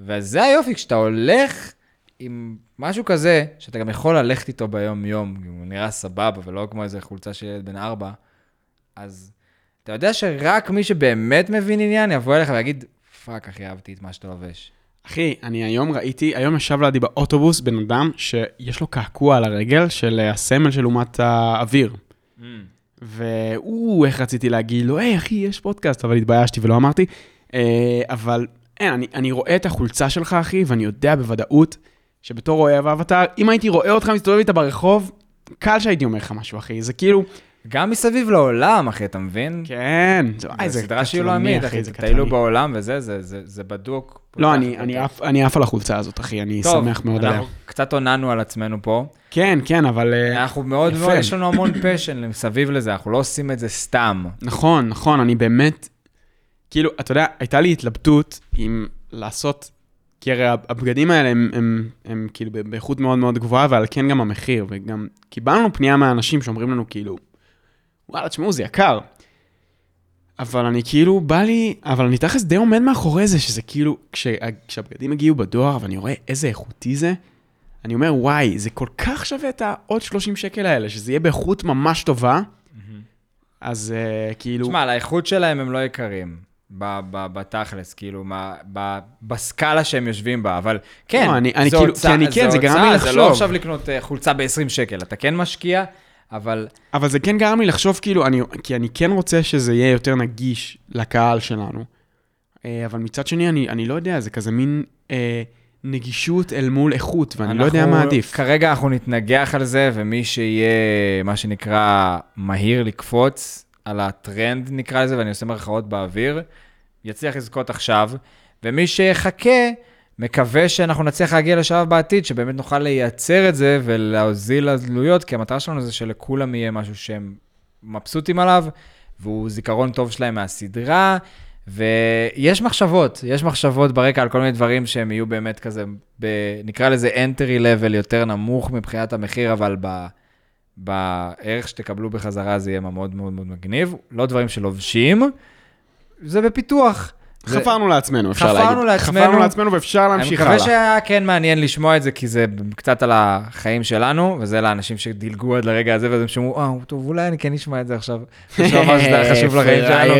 וזה היופי, כשאתה הולך עם משהו כזה, שאתה גם יכול ללכת איתו ביום-יום, הוא נראה סבבה, ולא כמו איזה חולצה של ילד בן ארבע, אז אתה יודע שרק מי שבאמת מבין עניין יבוא אליך ויגיד, fuck, אחי, אהבתי את מה שאתה לובש. אחי, אני היום ראיתי, היום ישב לידי באוטובוס בן אדם שיש לו קעקוע על הרגל של אה, הסמל של אומת האוויר. והוא, איך רציתי להגיד לו, היי אחי, יש פודקאסט, אבל התביישתי ולא אמרתי. אה, אבל אין, אני, אני רואה את החולצה שלך, אחי, ואני יודע בוודאות שבתור אוהב אבטאר, אם הייתי רואה אותך מסתובב איתה ברחוב, קל שהייתי אומר לך משהו, אחי. זה כאילו, גם מסביב לעולם, אחי, אתה מבין? כן, זה, זה וואי, זה סדרה שהיא לא אמיתית, אחי, זה טיילו. בעולם וזה, זה- זה זה בדוק. לא, אני. אני עף- אני עף על החולצה הזאת, אחי, אני טוב, שמח מאוד עליה. אנחנו קצת עוננו על עצמנו פה. כן, כן, אבל... אה, אנחנו מאוד יפה. מאוד, יש לנו המון פשן מסביב לזה, אנחנו לא עושים את זה סתם. נכון, נכון, אני באמת, כאילו, אתה יודע, הייתה לי התלבטות אם לעשות, כי הרי הבגדים האלה הם, הם, הם כאילו באיכות מאוד מאוד גבוהה, ועל כן גם המחיר, וגם קיבלנו פנייה מהאנשים שאומרים לנו, כאילו, וואלה, תשמעו, זה יקר. אבל אני כאילו, בא לי, אבל אני תכלס די עומד מאחורי זה, שזה כאילו, כשה, כשהבגדים הגיעו בדואר, ואני רואה איזה איכותי זה, אני אומר, וואי, זה כל כך שווה את העוד 30 שקל האלה, שזה יהיה באיכות ממש טובה. אז uh, כאילו... תשמע, על האיכות שלהם הם לא יקרים. בתכלס, כאילו, מה, ב- בסקאלה שהם יושבים בה, אבל כן, לא, אני- אני זו כאילו- הוצאה- כי אני כן, זה גרם לי הוצאה, זה לחשוב. לא עכשיו לקנות אה, חולצה ב-20 שקל, אתה כן משקיע, אבל אבל זה כן גרם לי לחשוב, כאילו, אני, כי אני כן רוצה שזה יהיה יותר נגיש לקהל שלנו. אה, אבל מצד שני, אני, אני לא יודע, זה כזה מין אה, נגישות אל מול איכות, ואני לא יודע אנחנו- מה עדיף. כרגע אנחנו נתנגח על זה, ומי שיהיה, מה שנקרא, מהיר לקפוץ על הטרנד, נקרא לזה, ואני עושה מרכאות באוויר, יצליח לזכות עכשיו, ומי שיחכה, מקווה שאנחנו נצליח להגיע לשלב בעתיד, שבאמת נוכל לייצר את זה ולהוזיל עלויות, כי המטרה שלנו זה שלכולם יהיה משהו שהם מבסוטים עליו, והוא זיכרון טוב שלהם מהסדרה. ויש מחשבות, יש מחשבות ברקע על כל מיני דברים שהם יהיו באמת כזה, ב, נקרא לזה entry level יותר נמוך מבחינת המחיר, אבל ב, בערך שתקבלו בחזרה זה יהיה מאוד מאוד מאוד מגניב. לא דברים שלובשים, זה בפיתוח. זה- חפרנו לעצמנו, אפשר חפרנו להגיד. לעצמנו. חפרנו לעצמנו ואפשר אני להמשיך מקווה הלאה. שהיה כן מעניין לשמוע את זה, כי זה קצת על החיים שלנו, וזה לאנשים שדילגו עד לרגע הזה, ואז הם שמעו, אה, טוב, אולי אני כן אשמע את זה עכשיו. חשוב מה שזה היה חשוב לחיים שלנו.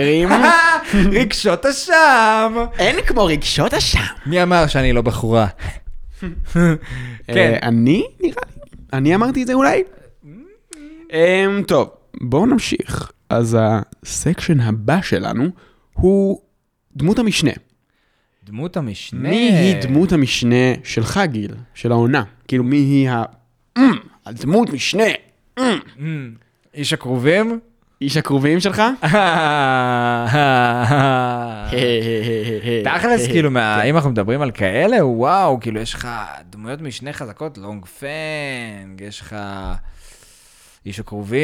רגשות אשם. אין כמו רגשות אשם. מי אמר שאני לא בחורה? כן. אה, אני? נראה לי. אני אמרתי את זה אולי? אמ, טוב, בואו נמשיך. אז הסקשן הבא שלנו הוא דמות המשנה. דמות המשנה. מי היא דמות המשנה שלך, גיל? של העונה? כאילו, מי היא ה... אמ, הדמות משנה. אמ. אמ, איש הכרובים? איש הקרובים שלך? תכלס, כאילו, מה- אם אנחנו מדברים על כאלה, וואו, כאילו, יש לך דמויות משנה חזקות, לונג פנג, יש לך איש הכרובים.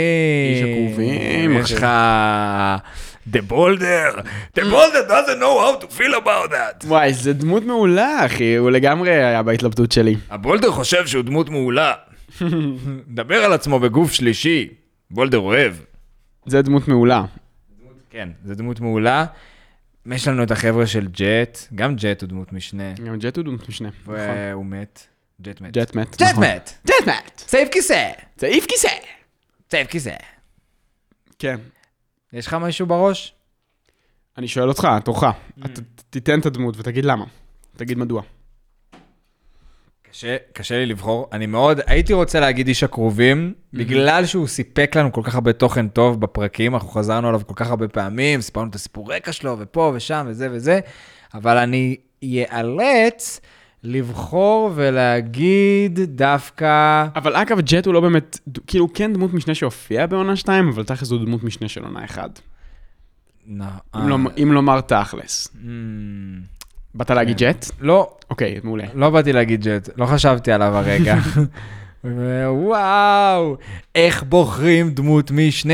איש הכרובים, יש. לך The Boulder. The Boulder doesn't know how to feel about that. וואי, זה דמות מעולה, אחי. הוא לגמרי היה בהתלבטות שלי. הבולדר חושב שהוא דמות מעולה. מדבר על עצמו בגוף שלישי. בולדר אוהב. זה דמות מעולה. כן, זו דמות מעולה. יש לנו את החבר'ה של ג'ט, גם ג'ט הוא דמות משנה, גם ג'ט הוא דמות משנה. נכון. והוא מת. ג'ט מת. ג'ט מת. ג'ט נכון. מת! ג'ט מת! סייב כיסא! סעיף כיסא! סייב כיסא. כן. יש לך משהו בראש? אני שואל אותך, תורך. אתה תיתן את הדמות ותגיד למה. תגיד מדוע. קשה, קשה לי לבחור. אני מאוד, הייתי רוצה להגיד איש הכרובים, בגלל שהוא סיפק לנו כל כך הרבה תוכן טוב בפרקים, אנחנו חזרנו עליו כל כך הרבה פעמים, סיפרנו את הסיפור רקע שלו, ופה ושם וזה וזה, אבל אני איאלץ לבחור ולהגיד דווקא... אבל אגב, ג'ט הוא לא באמת, כאילו, הוא כן דמות משנה שהופיע בעונה 2, אבל תכלס הוא דמות משנה של עונה 1. לא, אם לא- אם לומר תכלס. Mm, באת להגיד ג'ט? לא, אוקיי, מעולה. לא באתי להגיד ג'ט, לא חשבתי עליו הרגע. וואו, איך בוחרים דמות משנה?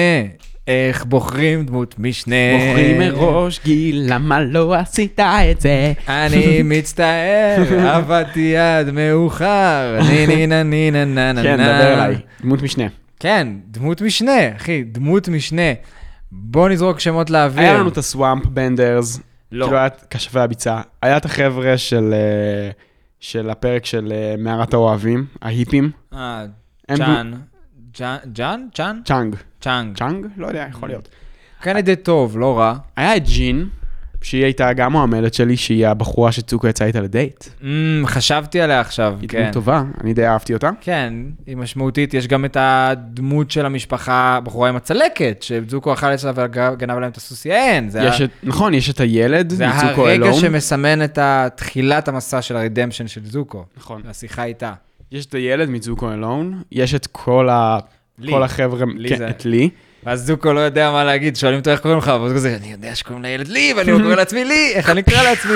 איך בוחרים דמות משנה? בוחרים מראש, גיל, למה לא עשית את זה? אני מצטער, עבדתי עד מאוחר. ני ני נה נה נה כן, דבר אליי. דמות משנה. כן, דמות משנה, אחי, דמות משנה. בוא נזרוק שמות לאוויר. היה לנו את הסוואמפ בנדרס. לא. כאילו היה את כשפי הביצה. היה את החבר'ה של... אה, של הפרק של אה, מערת האוהבים, ההיפים. אה, צ'אן. ג'אן? צ'אן? צ'אנג. צ'אנג. צ'אנג? לא יודע, יכול להיות. קנדידט טוב, לא רע. היה את ג'ין, שהיא הייתה גם מועמדת שלי, שהיא הבחורה שצוקו יצא איתה לדייט. Mm, חשבתי עליה עכשיו, היא כן. דמות טובה, אני די אהבתי אותה. כן, היא משמעותית. יש גם את הדמות של המשפחה, בחורה עם הצלקת, שזוקו אכל אצלה וגנב להם את הסוסיאן. זה, יש ה... את, נכון, יש את הילד, זה הרגע. שמסמן את תחילת המסע של ה redemption של זוקו. נכון. השיחה איתה. יש את הילד מזוקו אלון, יש את כל ה... לי. כל החבר'ה, לי כן, זה- את לי. ואז זוקו לא יודע מה להגיד, שואלים אותו איך קוראים לך, ואז כזה, אני יודע שקוראים לילד לי, ואני קורא לעצמי לי, איך אני אקרא לעצמי?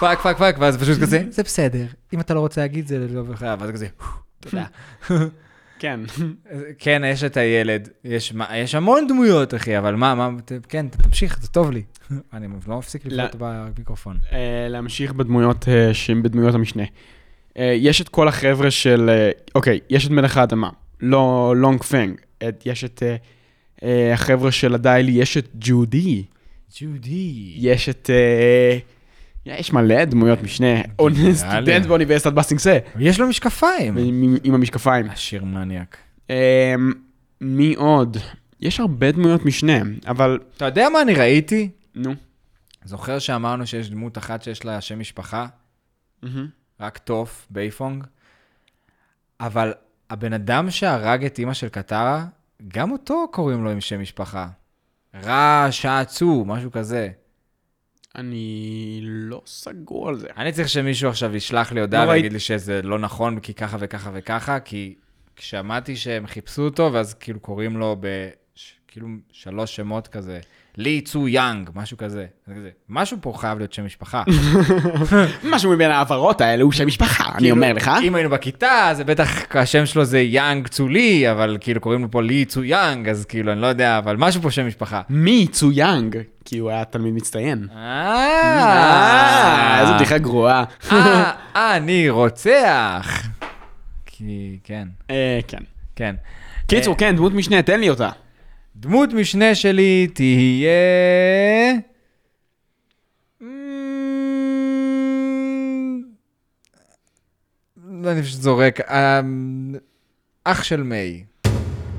פאק, פאק, פאק, ואז פשוט כזה, זה בסדר, אם אתה לא רוצה להגיד זה לא בכלל, ואז כזה, תודה. כן. כן, יש את הילד, יש, יש המון דמויות, אחי, אבל מה, מה, כן, תמשיך, זה טוב לי. אני לא מפסיק לבעוט במיקרופון. אה, להמשיך בדמויות, אה, בדמויות המשנה. אה, יש את כל החבר'ה של, אה, אוקיי, יש את מלך האדמה, לא לונג פנג. יש את אה, החבר'ה של הדיילי, יש את ג'ודי. ג'ודי. יש את... יש מלא דמויות משנה. סטודנט באוניברסיטת בסטינגסה. יש לו משקפיים. עם המשקפיים. עשיר מניאק. אה, מי עוד? יש הרבה דמויות משנה, אבל... אתה יודע מה אני ראיתי? נו. זוכר שאמרנו שיש דמות אחת שיש לה שם משפחה? רק טוף, בייפונג? אבל הבן אדם שהרג את אימא של קטרה, גם אותו קוראים לו עם שם משפחה. ראש עצו, משהו כזה. אני לא סגור על זה. אני צריך שמישהו עכשיו ישלח לי הודעה לא ויגיד ראיתי- לי שזה לא נכון, כי ככה וככה וככה, כי שמעתי שהם חיפשו אותו, ואז כאילו קוראים לו ב... כאילו שלוש שמות כזה, לי צו יאנג, משהו כזה. זה כזה. משהו פה חייב להיות שם משפחה. משהו מבין ההעברות האלה הוא שם משפחה, אני כאילו, אומר לך. אם היינו בכיתה, זה בטח, השם שלו זה יאנג צו לי, אבל כאילו קוראים לו פה לי צו יאנג, אז כאילו, אני לא יודע, אבל משהו פה שם משפחה. מי צו יאנג? כי הוא היה תלמיד מצטיין. אה, אה, איזו בדיחה גרועה. אה, אני רוצח. כי, כן, אה, כן. כן. קיצור, כן, דמות משנה, תן לי אותה. דמות משנה שלי תהיה... אמ, אני פשוט זורק. אמ, אח של מיי.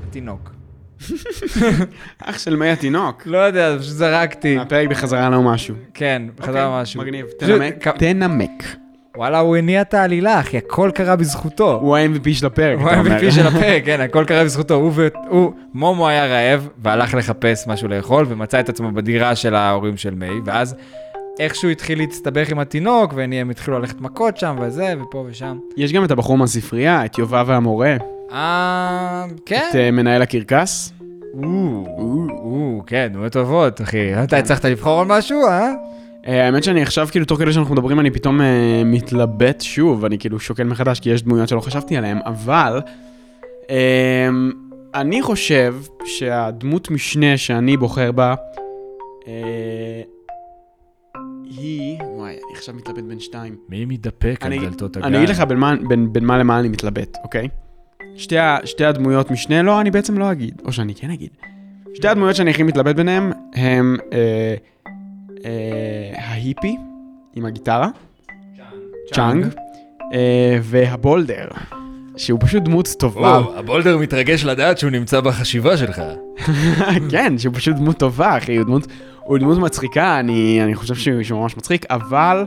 התינוק. אח של מי התינוק. לא יודע, פשוט זרקתי. הפרק בחזרה לא משהו. כן, בחזרה אוקיי, משהו. מגניב. תנמק. תנמק. וואלה, הוא הניע את העלילה, אחי, הכל קרה בזכותו. הוא ה-MVP של הפרק, הוא. ה-MVP של הפרק, כן, הכל קרה בזכותו. הוא ו... הוא, מומו היה רעב, והלך לחפש משהו לאכול, ומצא את עצמו בדירה של ההורים של מיי, ואז איכשהו התחיל להצטבך עם התינוק, והם התחילו ללכת מכות שם, וזה, ופה ושם. יש גם את הבחור מהספרייה, את יובב והמורה, אה... כן. את אה, מנהל הקרקס. או, או, כן, דמויות טובות, אחי. אתה הצלחת לבחור על משהו, אה? אה, האמת שאני עכשיו, כאילו, תוך כדי שאנחנו מדברים, אני פתאום אה, מתלבט שוב, אני כאילו שוקל מחדש, כי יש דמויות שלא חשבתי עליהן, אבל אה, אני חושב שהדמות משנה שאני בוחר בה, היא... וואי, אני עכשיו מתלבט בין שתיים. מי מתדפק על דלתות הגן? אני אגיד לך בין מה, בין, בין מה למה אני מתלבט, אוקיי? שתי, שתי הדמויות משנה, לא, אני בעצם לא אגיד, או שאני כן אגיד. שתי הדמויות שאני הכי מתלבט ביניהם הם אה, ההיפי עם הגיטרה, צ'אנג, אה, והבולדר, שהוא פשוט דמות טובה. הבולדר מתרגש לדעת שהוא נמצא בחשיבה שלך. כן, שהוא פשוט דמות טובה, אחי, הוא דמות, הוא דמות מצחיקה, אני, אני חושב שהוא, שהוא ממש מצחיק, אבל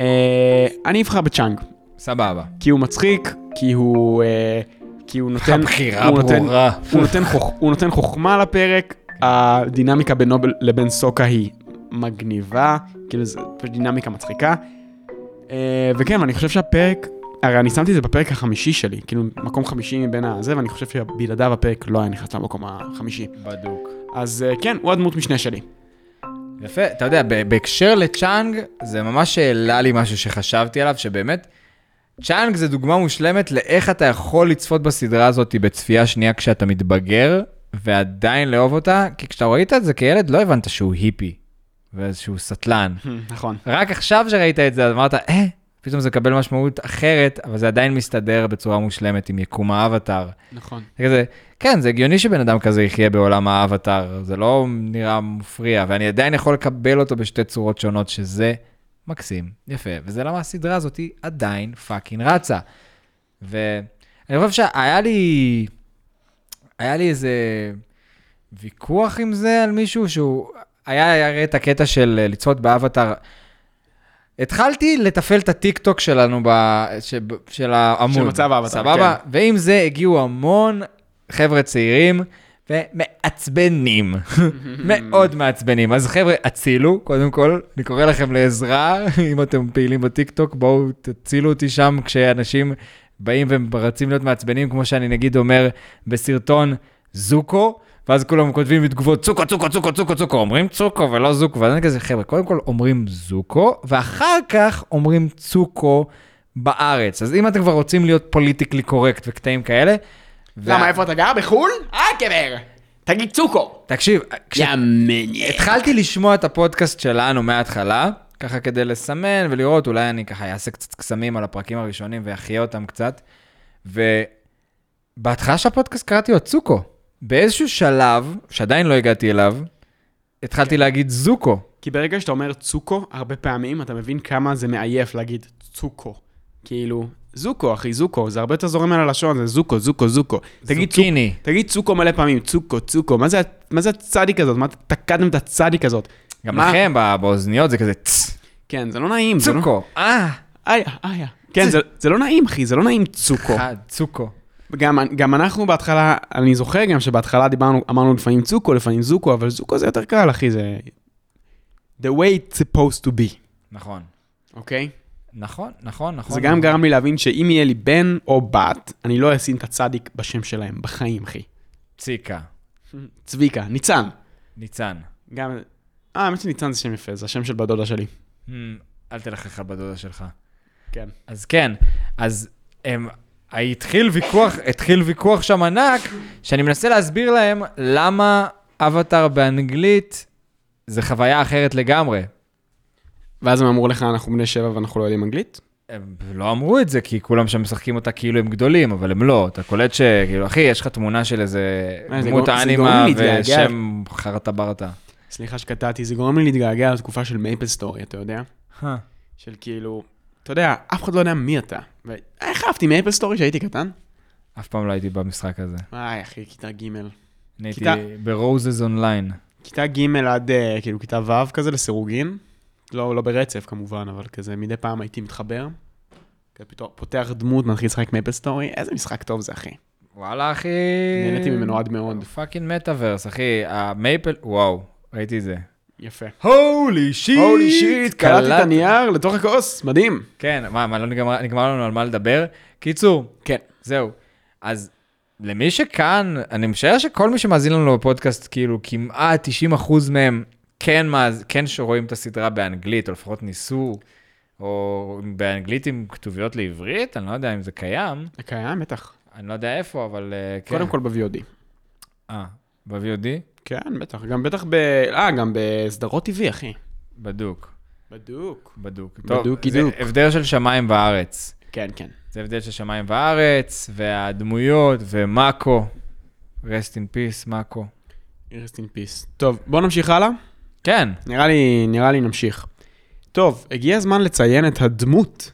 אה, אני אבחר בצ'אנג. סבבה. כי הוא מצחיק, כי הוא... אה, כי הוא נותן... הבחירה הוא נותן- ברורה. הוא נותן, חוכ... הוא נותן חוכמה לפרק, הדינמיקה בינו לבין סוקה היא מגניבה, כאילו זו פשוט דינמיקה מצחיקה. אה, וכן, ואני חושב שהפרק, הרי אני שמתי את זה בפרק החמישי שלי, כאילו מקום חמישי מבין הזה, ואני חושב שבלעדיו הפרק לא היה נכנס למקום החמישי. בדוק. אז אה, כן, הוא הדמות משנה שלי. יפה, אתה יודע, בהקשר לצ'אנג, זה ממש העלה לי משהו שחשבתי עליו, שבאמת, צ'אנג זה דוגמה מושלמת לאיך אתה יכול לצפות בסדרה הזאת בצפייה שנייה כשאתה מתבגר, ועדיין לאהוב אותה, כי כשאתה ראית את זה כילד, לא הבנת שהוא היפי, ואיזשהו סטלן. נכון. רק עכשיו שראית את זה, אז אמרת, אה, פתאום זה מקבל משמעות אחרת, אבל זה עדיין מסתדר בצורה מושלמת עם יקום האבטאר. נכון. זה כזה, כן, זה הגיוני שבן אדם כזה יחיה בעולם האבטאר, זה לא נראה מפריע, ואני עדיין יכול לקבל אותו בשתי צורות שונות, שזה מקסים, יפה, וזה למה הסדרה הזאת עדיין פאקינג רצה. ואני חושב שהיה לי, היה לי איזה ויכוח עם זה על מישהו שהוא, היה הרי את הקטע של אה, לצפות באבטאר. התחלתי לתפעל את הטיק טוק שלנו, ב, ש, של העמוד. של מצב האבטאר, סבבה? ועם זה הגיעו המון חבר'ה צעירים ומעצבנים. מאוד מעצבנים. אז חבר'ה, הצילו, קודם כל, אני קורא לכם לעזרה, אם אתם פעילים בטיק טוק, בואו תצילו אותי שם כשאנשים באים ורצים להיות מעצבנים, כמו שאני נגיד אומר בסרטון זוקו. ואז כולם כותבים בתגובות צוקו, צוקו, צוקו, צוקו, צוקו, אומרים צוקו ולא זוקו, ואז אני כזה, חבר'ה, קודם כל אומרים זוקו, ואחר כך אומרים צוקו בארץ. אז אם אתם כבר רוצים להיות politically correct וקטעים כאלה, למה, איפה אתה גר? בחו"ל? אה, גבר. תגיד צוקו. תקשיב, כש... יא מניאק. התחלתי לשמוע את הפודקאסט שלנו מההתחלה, ככה כדי לסמן ולראות, אולי אני ככה אעשה קצת קסמים על הפרקים הראשונים ואחיה אותם קצת. ובהתחלה של הפודקאסט קראתי לו צוקו. באיזשהו שלב, שעדיין לא הגעתי אליו, התחלתי להגיד זוקו. כי ברגע שאתה אומר צוקו, הרבה פעמים אתה מבין כמה זה מעייף להגיד צוקו. כאילו, זוקו, אחי, זוקו, זה הרבה יותר זורם על הלשון, זה זוקו, זוקו, זוקו. תגיד צוקו, זוקיני. תגיד צוקו מלא פעמים, צוקו, צוקו, מה זה, מה זה הצדיק הזאת? מה תקעתם את הצדיק הזאת? גם מה? לכם בא- באוזניות זה כזה צ, כן, זה לא נעים. לא- צוקו. אה, איה, איה. כן, זה, זה לא נעים, אחי, זה לא נעים צוקו. צוקו. גם, גם אנחנו בהתחלה, אני זוכר גם שבהתחלה דיברנו, אמרנו לפעמים צוקו, לפעמים זוקו, אבל זוקו זה יותר קל, אחי, זה... The way it's supposed to be, נכון. אוקיי? נכון, נכון, נכון. זה גם גרם לי להבין שאם יהיה לי בן או בת, אני לא אשים את הצדיק בשם שלהם, בחיים, אחי. ציקה. צביקה, ניצן. ניצן. גם... אה, האמת שניצן זה שם יפה, זה השם של בת דודה שלי. Hmm, אל תלכלך בדודה שלך. כן. אז כן, אז הם, התחיל ויכוח, התחיל ויכוח שם ענק, שאני מנסה להסביר להם למה אבטאר באנגלית זה חוויה אחרת לגמרי. ואז הם אמרו לך, אנחנו בני שבע ואנחנו לא יודעים אנגלית? הם לא אמרו את זה, כי כולם שם משחקים אותה כאילו הם גדולים, אבל הם לא. אתה קולט שכאילו, אחי, יש לך תמונה של איזה אה, דמות האנימה. ושם חרטה ברטה. סליחה שקטעתי, זה גורם לי להתגעגע לתקופה של מייפל סטורי, אתה יודע? אה, של כאילו, אתה יודע, אף אחד לא יודע מי אתה. ואיך אהבתי מייפל סטורי כשהייתי קטן? אף פעם לא הייתי במשחק הזה. וואי, אחי, כיתה ג'. אני הייתי ברוזז אונליין. כיתה ג' עד אה, כאילו כיתה ו' כזה לסירוגין. לא, לא ברצף כמובן, אבל כזה מדי פעם הייתי מתחבר. פתאום פותח דמות, מתחיל לשחק מייפל סטורי, איזה משחק טוב זה, אחי. וואלה, אחי. נהניתי ממנו עד מאוד. fucking metaverse, אחי. המייפל, וואו, ראיתי את זה. יפה. Holy shit! Holy shit, קלטתי את הנייר לתוך הכוס, מדהים. כן, מה, מה, לא נגמר, נגמר לנו על מה לדבר? קיצור, כן. זהו. אז למי שכאן, אני משער שכל מי שמאזין לנו בפודקאסט, כאילו כמעט 90% מהם כן, מאז, כן שרואים את הסדרה באנגלית, או לפחות ניסו, או באנגלית עם כתוביות לעברית, אני לא יודע אם זה קיים, זה קיים, בטח. אני לא יודע איפה, אבל אה, כן. קודם כל ב-VOD. אה, ב-VOD? כן, בטח. גם בטח ב... אה, גם בסדרות TV, אחי. בדוק, בדוק. בדוק. בדוקי זה דוק. הבדל של שמיים וארץ. כן, כן. זה הבדל של שמיים וארץ, והדמויות, ומאקו. rest in peace, מאקו. rest in peace. טוב, בוא נמשיך הלאה. כן, נראה לי, נראה לי נמשיך. טוב, הגיע הזמן לציין את הדמות,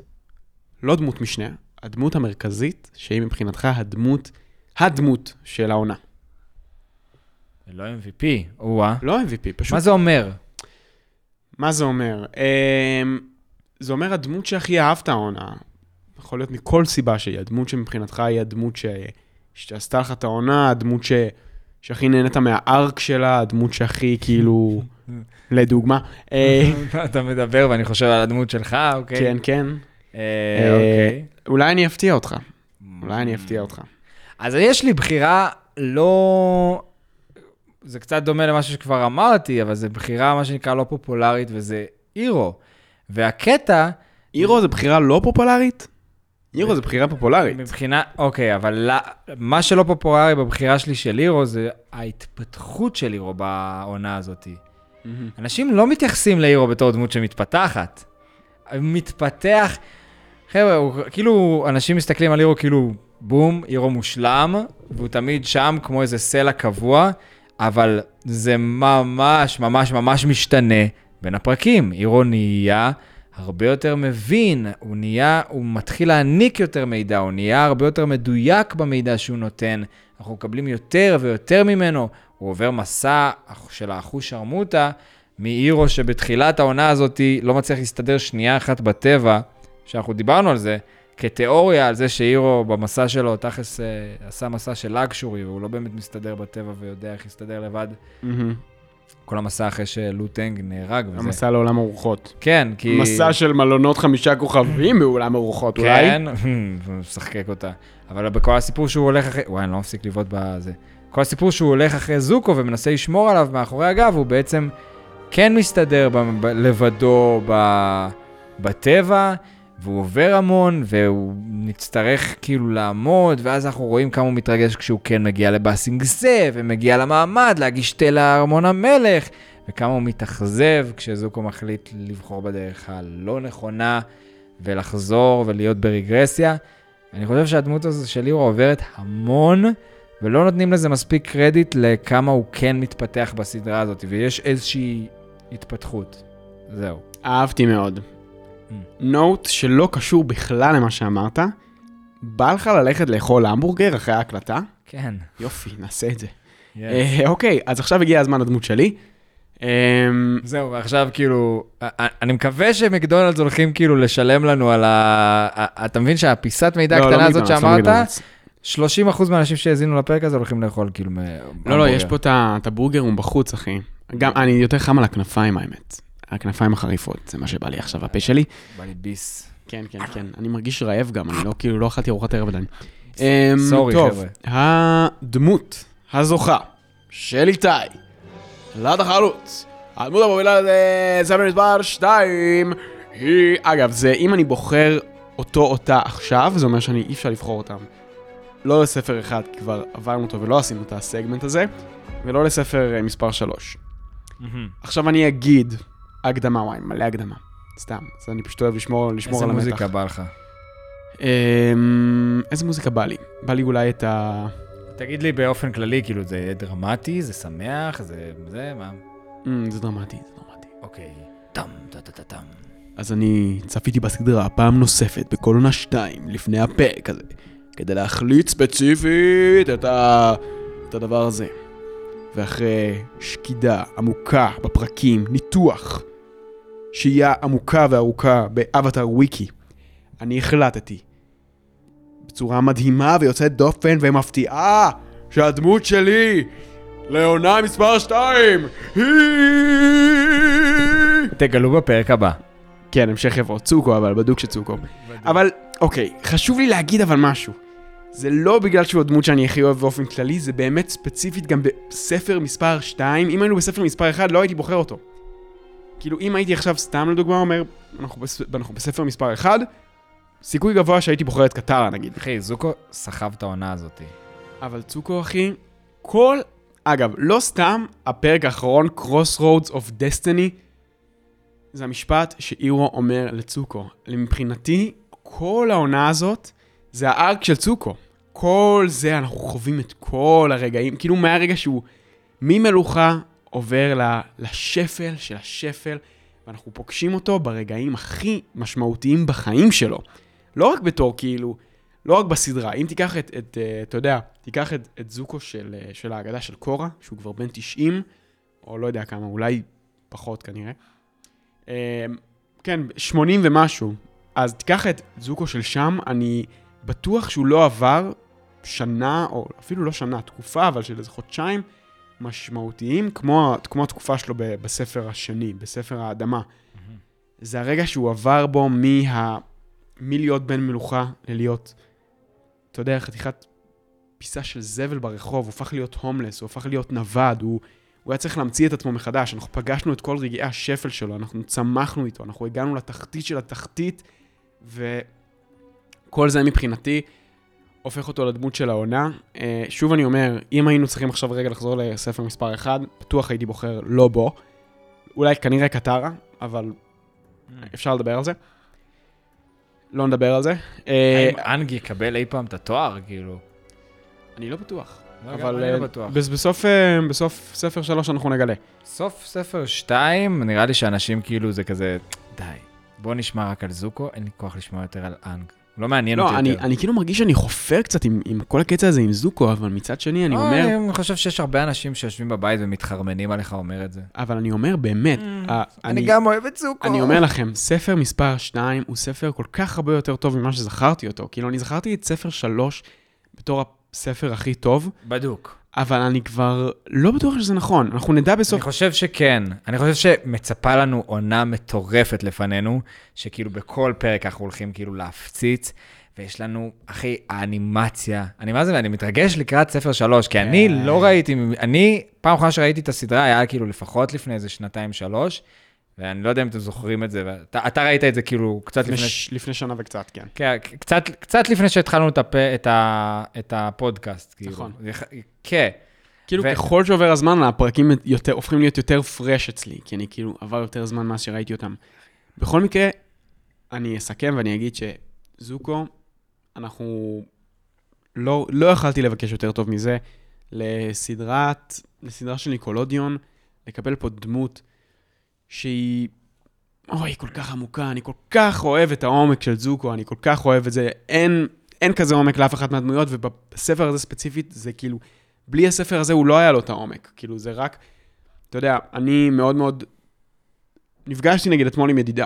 לא דמות משנה, הדמות המרכזית, שהיא מבחינתך הדמות, הדמות של העונה. לא MVP, או-אה. לא MVP, פשוט. מה זה אומר? מה זה אומר? אמ, זה אומר הדמות שהכי אהבת העונה. יכול להיות מכל סיבה שהיא, הדמות שמבחינתך היא הדמות ש... שעשתה לך את העונה, הדמות ש... שהכי נהנית מהארק שלה, הדמות שהכי כאילו, לדוגמה. אה, אתה מדבר ואני חושב על הדמות שלך, אוקיי? כן, כן. אה, אה, אוקיי. אולי אני אפתיע אותך. אולי אני אפתיע אותך. אז יש לי בחירה לא... זה קצת דומה למשהו שכבר אמרתי, אבל זו בחירה, מה שנקרא, לא פופולרית, וזה אירו. והקטע, אירו זה בחירה לא פופולרית? אירו זה בחירה פופולרית. מבחינה, אוקיי, אבל לא, מה שלא פופולרי בבחירה שלי של אירו, זה ההתפתחות של אירו בעונה הזאת. אנשים לא מתייחסים לאירו בתור דמות שמתפתחת. מתפתח, חבר'ה, הוא, כאילו, אנשים מסתכלים על אירו כאילו, בום, אירו מושלם, והוא תמיד שם כמו איזה סלע קבוע, אבל זה ממש, ממש, ממש משתנה בין הפרקים. אירו נהיה הרבה יותר מבין, הוא נהיה, הוא מתחיל להעניק יותר מידע, הוא נהיה הרבה יותר מדויק במידע שהוא נותן, אנחנו מקבלים יותר ויותר ממנו, הוא עובר מסע של האחוש שרמוטה, מאירו שבתחילת העונה הזאת לא מצליח להסתדר שנייה אחת בטבע, שאנחנו דיברנו על זה, כתיאוריה על זה שאירו במסע שלו, תכלס אה, עשה מסע של לגשורי, והוא לא באמת מסתדר בטבע ויודע איך להסתדר לבד. כל המסע אחרי שלוטנג נהרג וזה. המסע לעולם הרוחות. כן, כי... מסע של מלונות חמישה כוכבים באולם הרוחות, אולי? כן, הוא משחק אותה. אבל בכל הסיפור שהוא הולך אחרי... וואי, אני לא מפסיק לבעוט בזה. כל הסיפור שהוא הולך אחרי זוקו ומנסה לשמור עליו מאחורי הגב, הוא בעצם כן מסתדר ב- ב- לבדו ב- בטבע, והוא עובר המון, והוא נצטרך כאילו לעמוד, ואז אנחנו רואים כמה הוא מתרגש כשהוא כן מגיע לבאסינג זה, ומגיע למעמד להגיש תה לארמון המלך, וכמה הוא מתאכזב כשזוקו מחליט לבחור בדרך הלא נכונה, ולחזור ולהיות ברגרסיה. אני חושב שהדמות הזו של לירו עוברת המון, ולא נותנים לזה מספיק קרדיט לכמה הוא כן מתפתח בסדרה הזאת, ויש איזושהי התפתחות. זהו. אהבתי מאוד. Mm. נוט שלא קשור בכלל למה שאמרת, בא לך ללכת לאכול המבורגר אחרי ההקלטה? כן. יופי, נעשה את זה. Yes. אה, אוקיי, אז עכשיו הגיע הזמן לדמות שלי. אמ, זהו, ועכשיו כאילו, אני מקווה שמקדונלדס הולכים כאילו לשלם לנו על ה... אתה מבין שהפיסת מידע לא, לא הקטנה הזאת לא שאמרת, מקדונלדס. 30% מהאנשים שהאזינו לפרק הזה הולכים לאכול כאילו... לא, לא, יש. פה את הבורגר, הוא בחוץ, אחי. גם, אני יותר חם על הכנפיים, האמת. הכנפיים החריפות, זה מה שבא לי עכשיו, הפה שלי. בא לי ביס. כן, כן, כן. אני מרגיש רעב גם, אני לא, כאילו, לא אכלתי ארוחת ערב עדיין. אמ, סורי, חבר'ה. הדמות הזוכה של איתי, החלוץ. הדמות המובילה לזה, ספר מספר 2, היא... אגב, זה אם אני בוחר אותו אותה עכשיו, זה אומר שאני אי אפשר לבחור אותם. לא לספר אחד, כי כבר עברנו אותו ולא עשינו את הסגמנט הזה, ולא לספר אה, מספר 3. עכשיו אני אגיד הקדמה, וואי, מלא הקדמה. סתם, אז אני פשוט אוהב לשמור, לשמור איזה על המתח. מוזיקה בא לך? אמ, איזה מוזיקה בא לי? בא לי אולי את ה... תגיד לי באופן כללי, כאילו, זה דרמטי, זה שמח, זה... זה, מה? אמ, זה דרמטי, זה דרמטי. אוקיי. טם, טה טה טה טם. אז אני צפיתי בסדרה פעם נוספת בכל עונה 2 לפני הפרק הזה, כדי להחליט ספציפית את, ה... את הדבר הזה. ואחרי שקידה עמוקה בפרקים, ניתוח, שהייה עמוקה וארוכה באבטר וויקי, אני החלטתי בצורה מדהימה ויוצאת דופן ומפתיעה שהדמות שלי לעונה מספר 2 היא... תגלו בפרק הבא. כן, המשך יבוא, צוקו, אבל בדוק שצוקו. אבל, אוקיי, חשוב לי להגיד אבל משהו. זה לא בגלל שהוא הדמות שאני הכי אוהב באופן כללי, זה באמת ספציפית גם בספר מספר 2. אם היינו בספר מספר 1, לא הייתי בוחר אותו. כאילו, אם הייתי עכשיו סתם לדוגמה אומר, אנחנו, בס... אנחנו בספר מספר 1, סיכוי גבוה שהייתי בוחר את קטרה נגיד. אחי, זוקו סחב את העונה הזאת. אבל צוקו, אחי, כל... אגב, לא סתם הפרק האחרון, Crossroads of Destiny, זה המשפט שאירו אומר לצוקו. מבחינתי, כל העונה הזאת זה הארק של צוקו. כל זה, אנחנו חווים את כל הרגעים, כאילו מהרגע שהוא ממלוכה עובר לשפל של השפל, ואנחנו פוגשים אותו ברגעים הכי משמעותיים בחיים שלו. לא רק בתור כאילו, לא רק בסדרה, אם תיקח את, את uh, אתה יודע, תיקח את, את זוקו של, uh, של ההגדה של קורה, שהוא כבר בן 90, או לא יודע כמה, אולי פחות כנראה. Uh, כן, 80 ומשהו. אז תיקח את זוקו של שם, אני בטוח שהוא לא עבר שנה, או אפילו לא שנה, תקופה, אבל של איזה חודשיים משמעותיים, כמו, כמו התקופה שלו ב, בספר השני, בספר האדמה. זה הרגע שהוא עבר בו מה... מלהיות בן מלוכה ללהיות, אתה יודע, חתיכת פיסה של זבל ברחוב, הוא הפך להיות הומלס, הוא הפך להיות נווד, הוא, הוא היה צריך להמציא את עצמו מחדש. אנחנו פגשנו את כל רגעי השפל שלו, אנחנו צמחנו איתו, אנחנו הגענו לתחתית של התחתית, וכל זה מבחינתי הופך אותו לדמות של העונה. אה, שוב אני אומר, אם היינו צריכים עכשיו רגע לחזור לספר מספר 1, בטוח הייתי בוחר לא בו. אולי כנראה קטרה, אבל אפשר לדבר על זה. לא נדבר על זה. אה, האם אנג יקבל אי פעם את התואר, כאילו? אני לא בטוח. לא, אבל לא אה, בסוף ספר 3 אנחנו נגלה. סוף ספר 2, נראה לי שאנשים כאילו זה כזה, די, בוא נשמע רק על זוקו, אין לי כוח לשמוע יותר על אנג. לא מעניין לא, אותי אני, יותר. אני כאילו מרגיש שאני חופר קצת עם, עם כל הקטע הזה עם זוקו, אבל מצד שני אני לא, אומר, אני חושב שיש הרבה אנשים שיושבים בבית ומתחרמנים עליך אומר את זה. אבל אני אומר באמת, אה, אני גם אוהב את זוקו. אני אומר לכם, ספר מספר 2 הוא ספר כל כך הרבה יותר טוב ממה שזכרתי אותו. כאילו, אני זכרתי את ספר 3 בתור הספר הכי טוב, בדוק. אבל אני כבר לא בטוח שזה נכון. אנחנו נדע אני בסוף... חושב שכן. אני חושב שמצפה לנו עונה מטורפת לפנינו, שכאילו בכל פרק אנחנו הולכים כאילו להפציץ, ויש לנו, אחי, האנימציה. אני מה זה, אני מתרגש לקראת ספר שלוש, כי אני כן. לא ראיתי, אני, פעם אחרונה שראיתי את הסדרה היה כאילו לפחות לפני איזה שנתיים-שלוש, ואני לא יודע אם אתם זוכרים את זה, ואתה אתה ראית את זה כאילו קצת לפני. ש- לפני שנה וקצת, כן. כן, קצת, קצת לפני שהתחלנו את, הפ... את, ה... את הפודקאסט, כאילו. נכון. כן. כאילו, ו- ככל שעובר הזמן, הפרקים יותר, הופכים להיות יותר פרש אצלי, כי אני כאילו, עבר יותר זמן מאז שראיתי אותם. בכל מקרה, אני אסכם ואני אגיד שזוקו, אנחנו... לא, לא יכלתי לבקש יותר טוב מזה לסדרת, לסדרה של ניקולודיון, לקבל פה דמות שהיא... אוי, כל כך עמוקה, אני כל כך אוהב את העומק של זוקו, אני כל כך אוהב את זה. אין, אין כזה עומק לאף אחת מהדמויות, ובספר הזה ספציפית, זה כאילו... בלי הספר הזה הוא לא היה לו את העומק. כאילו, זה רק... אתה יודע, אני מאוד מאוד... נפגשתי נגיד אתמול עם ידידה,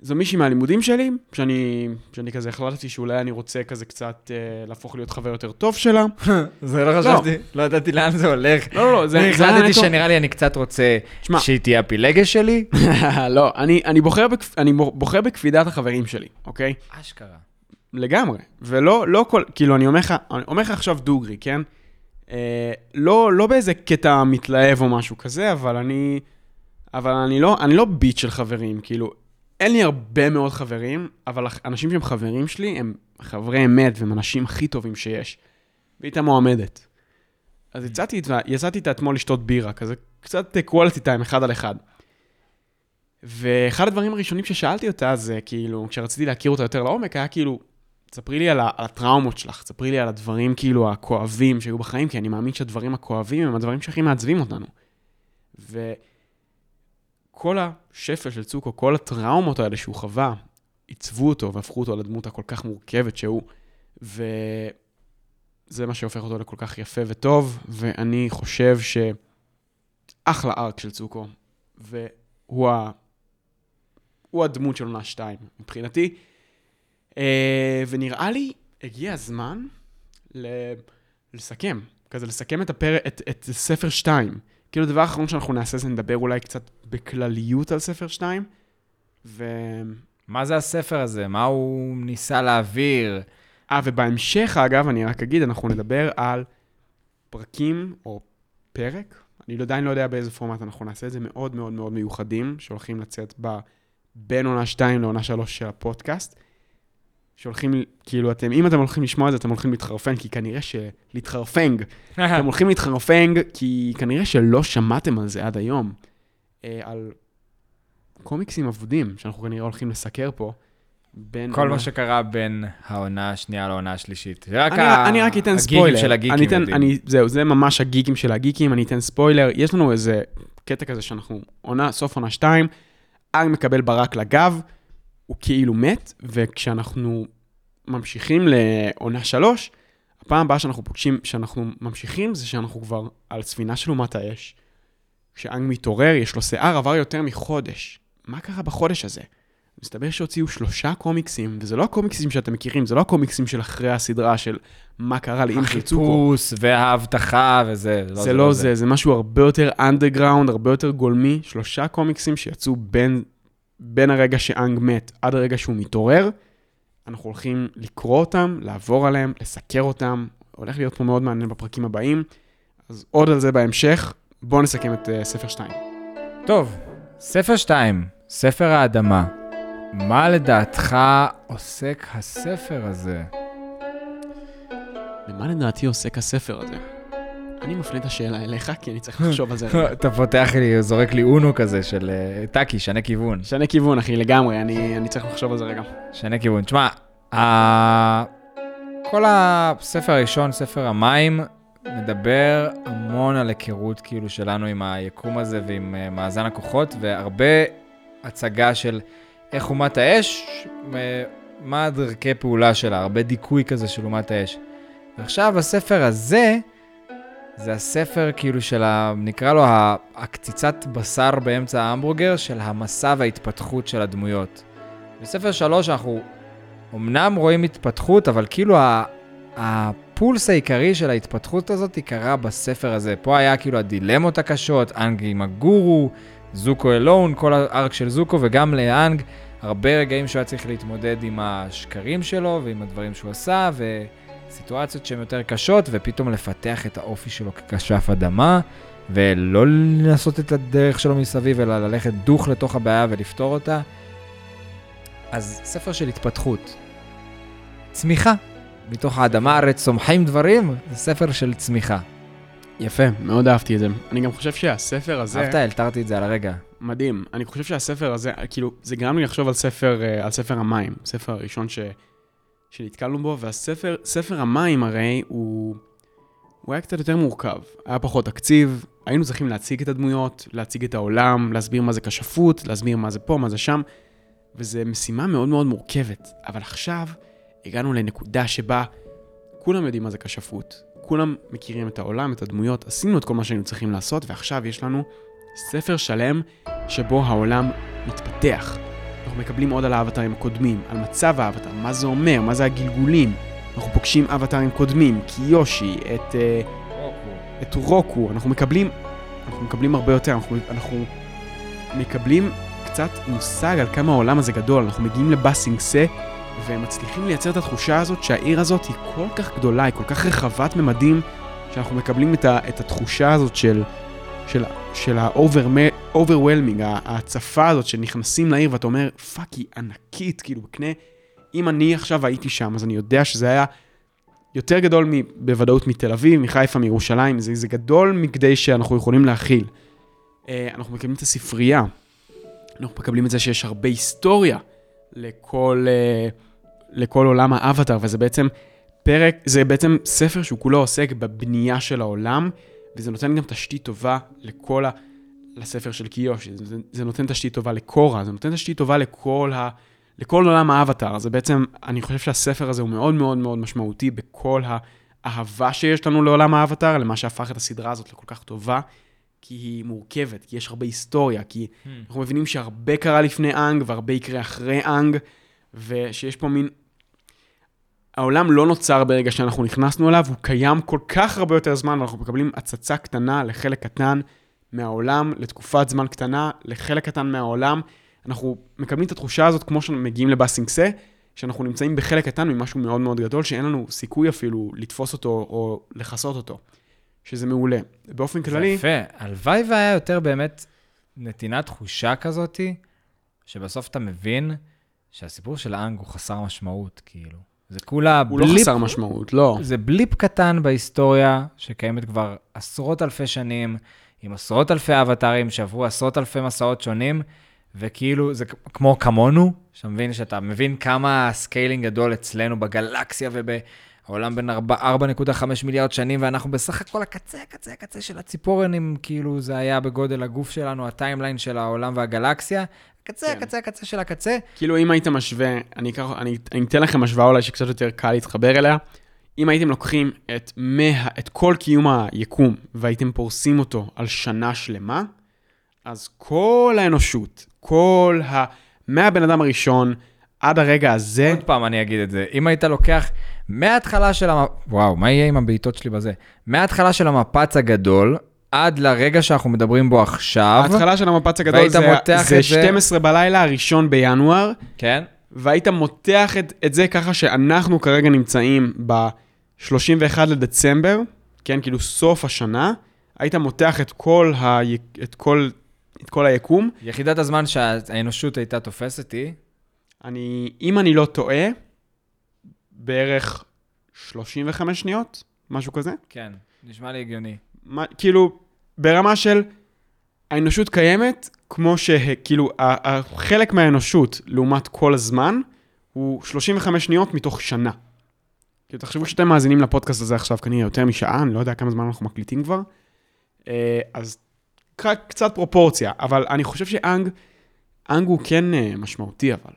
וזו מישהי מהלימודים שלי, שאני, שאני כזה החלטתי שאולי אני רוצה כזה קצת אה, להפוך להיות חבר יותר טוב שלה. זה לא חשבתי, לא ידעתי לאן זה הולך. לא, לא, לא, זה... החלטתי שנראה לי אני קצת רוצה תשמע. שהיא תהיה הפילגש שלי. לא, אני, אני, בוחר בכ... אני בוחר בקפידת החברים שלי, אוקיי? אשכרה. לגמרי. ולא לא כל, כאילו, אני אומר לך, אני אומר לך עכשיו דוגרי, כן? אה, לא, לא באיזה קטע מתלהב או משהו כזה, אבל אני, אבל אני לא, אני לא ביט של חברים, כאילו, אין לי הרבה מאוד חברים, אבל אנשים שהם חברים שלי הם חברי אמת והם אנשים הכי טובים שיש. והייתה מועמדת. אז יצאתי, יצאתי איתה אתמול לשתות בירה, כזה קצת quality time אחד על אחד. ואחד הדברים הראשונים ששאלתי אותה זה כאילו, כשרציתי להכיר אותה יותר לעומק, היה כאילו, תספרי לי על, על הטראומות שלך, תספרי לי על הדברים כאילו הכואבים שהיו בחיים, כי אני מאמין שהדברים הכואבים הם הדברים שהכי מעצבים אותנו. וכל השפל של צוקו, כל הטראומות האלה שהוא חווה, עיצבו אותו והפכו אותו לדמות הכל כך מורכבת שהוא. וזה מה שהופך אותו לכל כך יפה וטוב, ואני חושב שאחלה ארק של צוקו, והוא ה... הוא הדמות של עונה 2, מבחינתי. אה, ונראה לי, הגיע הזמן ל... לסכם, כזה לסכם את, הפר... את, את ספר 2. כאילו, הדבר האחרון שאנחנו נעשה זה נדבר אולי קצת בכלליות על ספר 2, ו... מה זה הספר הזה? מה הוא ניסה להעביר? אה, ובהמשך, אגב, אני רק אגיד, אנחנו נדבר על פרקים או פרק, אני לא- עדיין לא יודע באיזה פורמט אנחנו נעשה את זה, מאוד מאוד מאוד מיוחדים, שהולכים לצאת ב... בין עונה 2 לעונה 3 של הפודקאסט. שהולכים, כאילו, אתם, אם אתם הולכים לשמוע את זה, אתם הולכים להתחרפן, כי כנראה ש... להתחרפנג. אתם הולכים להתחרפנג, כי כנראה שלא שמעתם על זה עד היום. אה, על קומיקסים אבודים, שאנחנו כנראה הולכים לסקר פה. בין כל מה שקרה בין העונה השנייה לעונה השלישית. זה רק אני, ה- אני רק אתן ספוילר. של הגיקים אני אתן. אני, זהו, זה ממש הגיקים של הגיקים, אני אתן ספוילר. יש לנו איזה קטע כזה שאנחנו, עונה, סוף עונה 2, ארג מקבל ברק לגב, הוא כאילו מת, וכשאנחנו ממשיכים לעונה 3, הפעם הבאה שאנחנו פוגשים, שאנחנו ממשיכים, זה שאנחנו כבר על ספינה של אומת האש. כשאנג מתעורר, יש לו שיער, עבר יותר מחודש. מה קרה בחודש הזה? מסתבר שהוציאו שלושה קומיקסים, וזה לא הקומיקסים שאתם מכירים, זה לא הקומיקסים של אחרי הסדרה של מה קרה של צוקו. החיפוש וההבטחה וזה. זה לא זה, זה משהו הרבה יותר אנדרגראונד, הרבה יותר גולמי. שלושה קומיקסים שיצאו בין, בין הרגע שאנג מת עד הרגע שהוא מתעורר. אנחנו הולכים לקרוא אותם, לעבור עליהם, לסקר אותם. הולך להיות פה מאוד מעניין בפרקים הבאים. אז עוד על זה בהמשך. בואו נסכם את uh, ספר 2. טוב, ספר 2, ספר האדמה. מה לדעתך עוסק הספר הזה? במה לדעתי עוסק הספר הזה? אני מפנה את השאלה אליך, כי אני צריך לחשוב על זה. אתה פותח לי, זורק לי אונו כזה של אה, טאקי, שנה כיוון. שנה כיוון, אחי, לגמרי, אני, אני צריך לחשוב על זה רגע. שנה כיוון. תשמע, ה... כל הספר הראשון, ספר המים, מדבר המון על היכרות כאילו שלנו עם היקום הזה ועם uh, מאזן הכוחות, והרבה הצגה של איך אומת האש, uh, מה הדרכי פעולה שלה, הרבה דיכוי כזה של אומת האש. ועכשיו הספר הזה, זה הספר כאילו של ה... נקרא לו הקציצת בשר באמצע ההמבורגר של המסע וההתפתחות של הדמויות. בספר שלוש אנחנו אמנם רואים התפתחות, אבל כאילו ה... הפולס העיקרי של ההתפתחות הזאת קרה בספר הזה. פה היה כאילו הדילמות הקשות, אנג עם הגורו, זוקו אלון, כל הארק של זוקו, וגם לאנג, הרבה רגעים שהוא היה צריך להתמודד עם השקרים שלו ועם הדברים שהוא עשה, וסיטואציות שהן יותר קשות, ופתאום לפתח את האופי שלו ככשף אדמה, ולא לעשות את הדרך שלו מסביב, אלא ללכת דוך לתוך הבעיה ולפתור אותה. אז ספר של התפתחות. צמיחה. מתוך האדמה הרי צומחים דברים, זה ספר של צמיחה. יפה, מאוד אהבתי את זה. אני גם חושב שהספר הזה... אהבת? אלתרתי את זה על הרגע. מדהים. אני חושב שהספר הזה, כאילו, זה גרם לי לחשוב על ספר, אה, על ספר המים, הספר הראשון ש, שנתקלנו בו, והספר, ספר המים הרי הוא, הוא היה קצת יותר מורכב. היה פחות תקציב, היינו צריכים להציג את הדמויות, להציג את העולם, להסביר מה זה כשפות, להסביר מה זה פה, מה זה שם, וזו משימה מאוד מאוד מורכבת. אבל עכשיו הגענו לנקודה שבה כולם יודעים מה זה כשפות, כולם מכירים את העולם, את הדמויות, עשינו את כל מה שהיינו צריכים לעשות, ועכשיו יש לנו ספר שלם שבו העולם מתפתח. אנחנו מקבלים עוד על האבטרים הקודמים, על מצב האבטר, מה זה אומר, מה זה הגלגולים. אנחנו פוגשים אבטרים קודמים, קיושי, את, אה, את רוקו, אנחנו מקבלים, אנחנו מקבלים הרבה יותר, אנחנו, אנחנו מקבלים קצת מושג על כמה העולם הזה גדול, אנחנו מגיעים לבאסינגסה ומצליחים לייצר את התחושה הזאת שהעיר הזאת היא כל כך גדולה, היא כל כך רחבת ממדים, שאנחנו מקבלים את, ה, את התחושה הזאת של, של, של ה-overwhelming, ההצפה הזאת שנכנסים לעיר ואתה אומר, fuck, היא ענקית, כאילו, בקנה, אם אני עכשיו הייתי שם, אז אני יודע שזה היה יותר גדול בוודאות מתל אביב, מחיפה, מירושלים, זה, זה גדול מכדי שאנחנו יכולים להכיל. אה, אנחנו מקבלים את הספרייה, אנחנו מקבלים את זה שיש הרבה היסטוריה לכל, אה, לכל עולם האבטר, וזה בעצם פרק, זה בעצם ספר שהוא כולו עוסק בבנייה של העולם, וזה נותן גם תשתית טובה לכל ה... לספר של קיושי, זה, זה נותן תשתית טובה לקורה, זה נותן תשתית טובה לכל, ה, לכל עולם האבטר. זה בעצם, אני חושב שהספר הזה הוא מאוד מאוד מאוד משמעותי בכל האהבה שיש לנו לעולם האבטר, למה שהפך את הסדרה הזאת לכל כך טובה, כי היא מורכבת, כי יש הרבה היסטוריה, כי hmm. אנחנו מבינים שהרבה קרה לפני אנג והרבה יקרה אחרי אנג, ושיש פה מין העולם לא נוצר ברגע שאנחנו נכנסנו אליו, הוא קיים כל כך הרבה יותר זמן, ואנחנו מקבלים הצצה קטנה לחלק קטן מהעולם, לתקופת זמן קטנה, לחלק קטן מהעולם. אנחנו מקבלים את התחושה הזאת כמו שמגיעים לבאסינגסה, שאנחנו נמצאים בחלק קטן ממשהו מאוד מאוד גדול, שאין לנו סיכוי אפילו לתפוס אותו או לכסות אותו, שזה מעולה. באופן כללי... יפה. הלוואי והיה יותר באמת נתינת תחושה כזאתי, שבסוף אתה מבין שהסיפור של האנג הוא חסר משמעות, כאילו. זה כולה הוא לא blip... הוא לא חסר משמעות, לא. זה blip קטן בהיסטוריה, שקיימת כבר עשרות אלפי שנים, עם עשרות אלפי אבטרים שעברו עשרות אלפי מסעות שונים, וכאילו, זה כמו כמונו, שאתה מבין שאתה מבין כמה scaling גדול אצלנו בגלקסיה ובעולם בין 4.5 מיליארד שנים, ואנחנו בסך הכל הקצה, הקצה, הקצה של הציפורן, אם כאילו זה היה בגודל הגוף שלנו, הטיימליין של העולם והגלקסיה, הקצה, כן. הקצה, הקצה של הקצה. כאילו, אם היית משווה, אני, אקח, אני, אני אתן לכם השוואה אולי שקצת יותר קל להתחבר אליה. אם הייתם לוקחים את, מה, את כל קיום היקום והייתם פורסים אותו על שנה שלמה, אז כל האנושות, כל ה... מהבן אדם הראשון עד הרגע הזה... עוד פעם אני אגיד את זה. אם היית לוקח מההתחלה של המ... וואו, מה יהיה עם הבעיטות שלי בזה? מההתחלה של המפץ הגדול עד לרגע שאנחנו מדברים בו עכשיו. ההתחלה של המפץ הגדול זה, זה 12 בלילה, הראשון בינואר. כן. והיית מותח את, את זה ככה שאנחנו כרגע נמצאים ב-31 לדצמבר, כן, כאילו סוף השנה, היית מותח את כל, ה... את כל... את כל היקום. יחידת הזמן שהאנושות הייתה תופסת היא? אני, אם אני לא טועה, בערך 35 שניות, משהו כזה. כן, נשמע לי הגיוני. מה, כאילו, ברמה של האנושות קיימת, כמו שכאילו, חלק מהאנושות לעומת כל הזמן, הוא 35 שניות מתוך שנה. כאילו, תחשבו שאתם מאזינים לפודקאסט הזה עכשיו כנראה יותר משעה, אני לא יודע כמה זמן אנחנו מקליטים כבר. אה, אז קצת פרופורציה, אבל אני חושב שאנג, אנג הוא כן אה, משמעותי, אבל.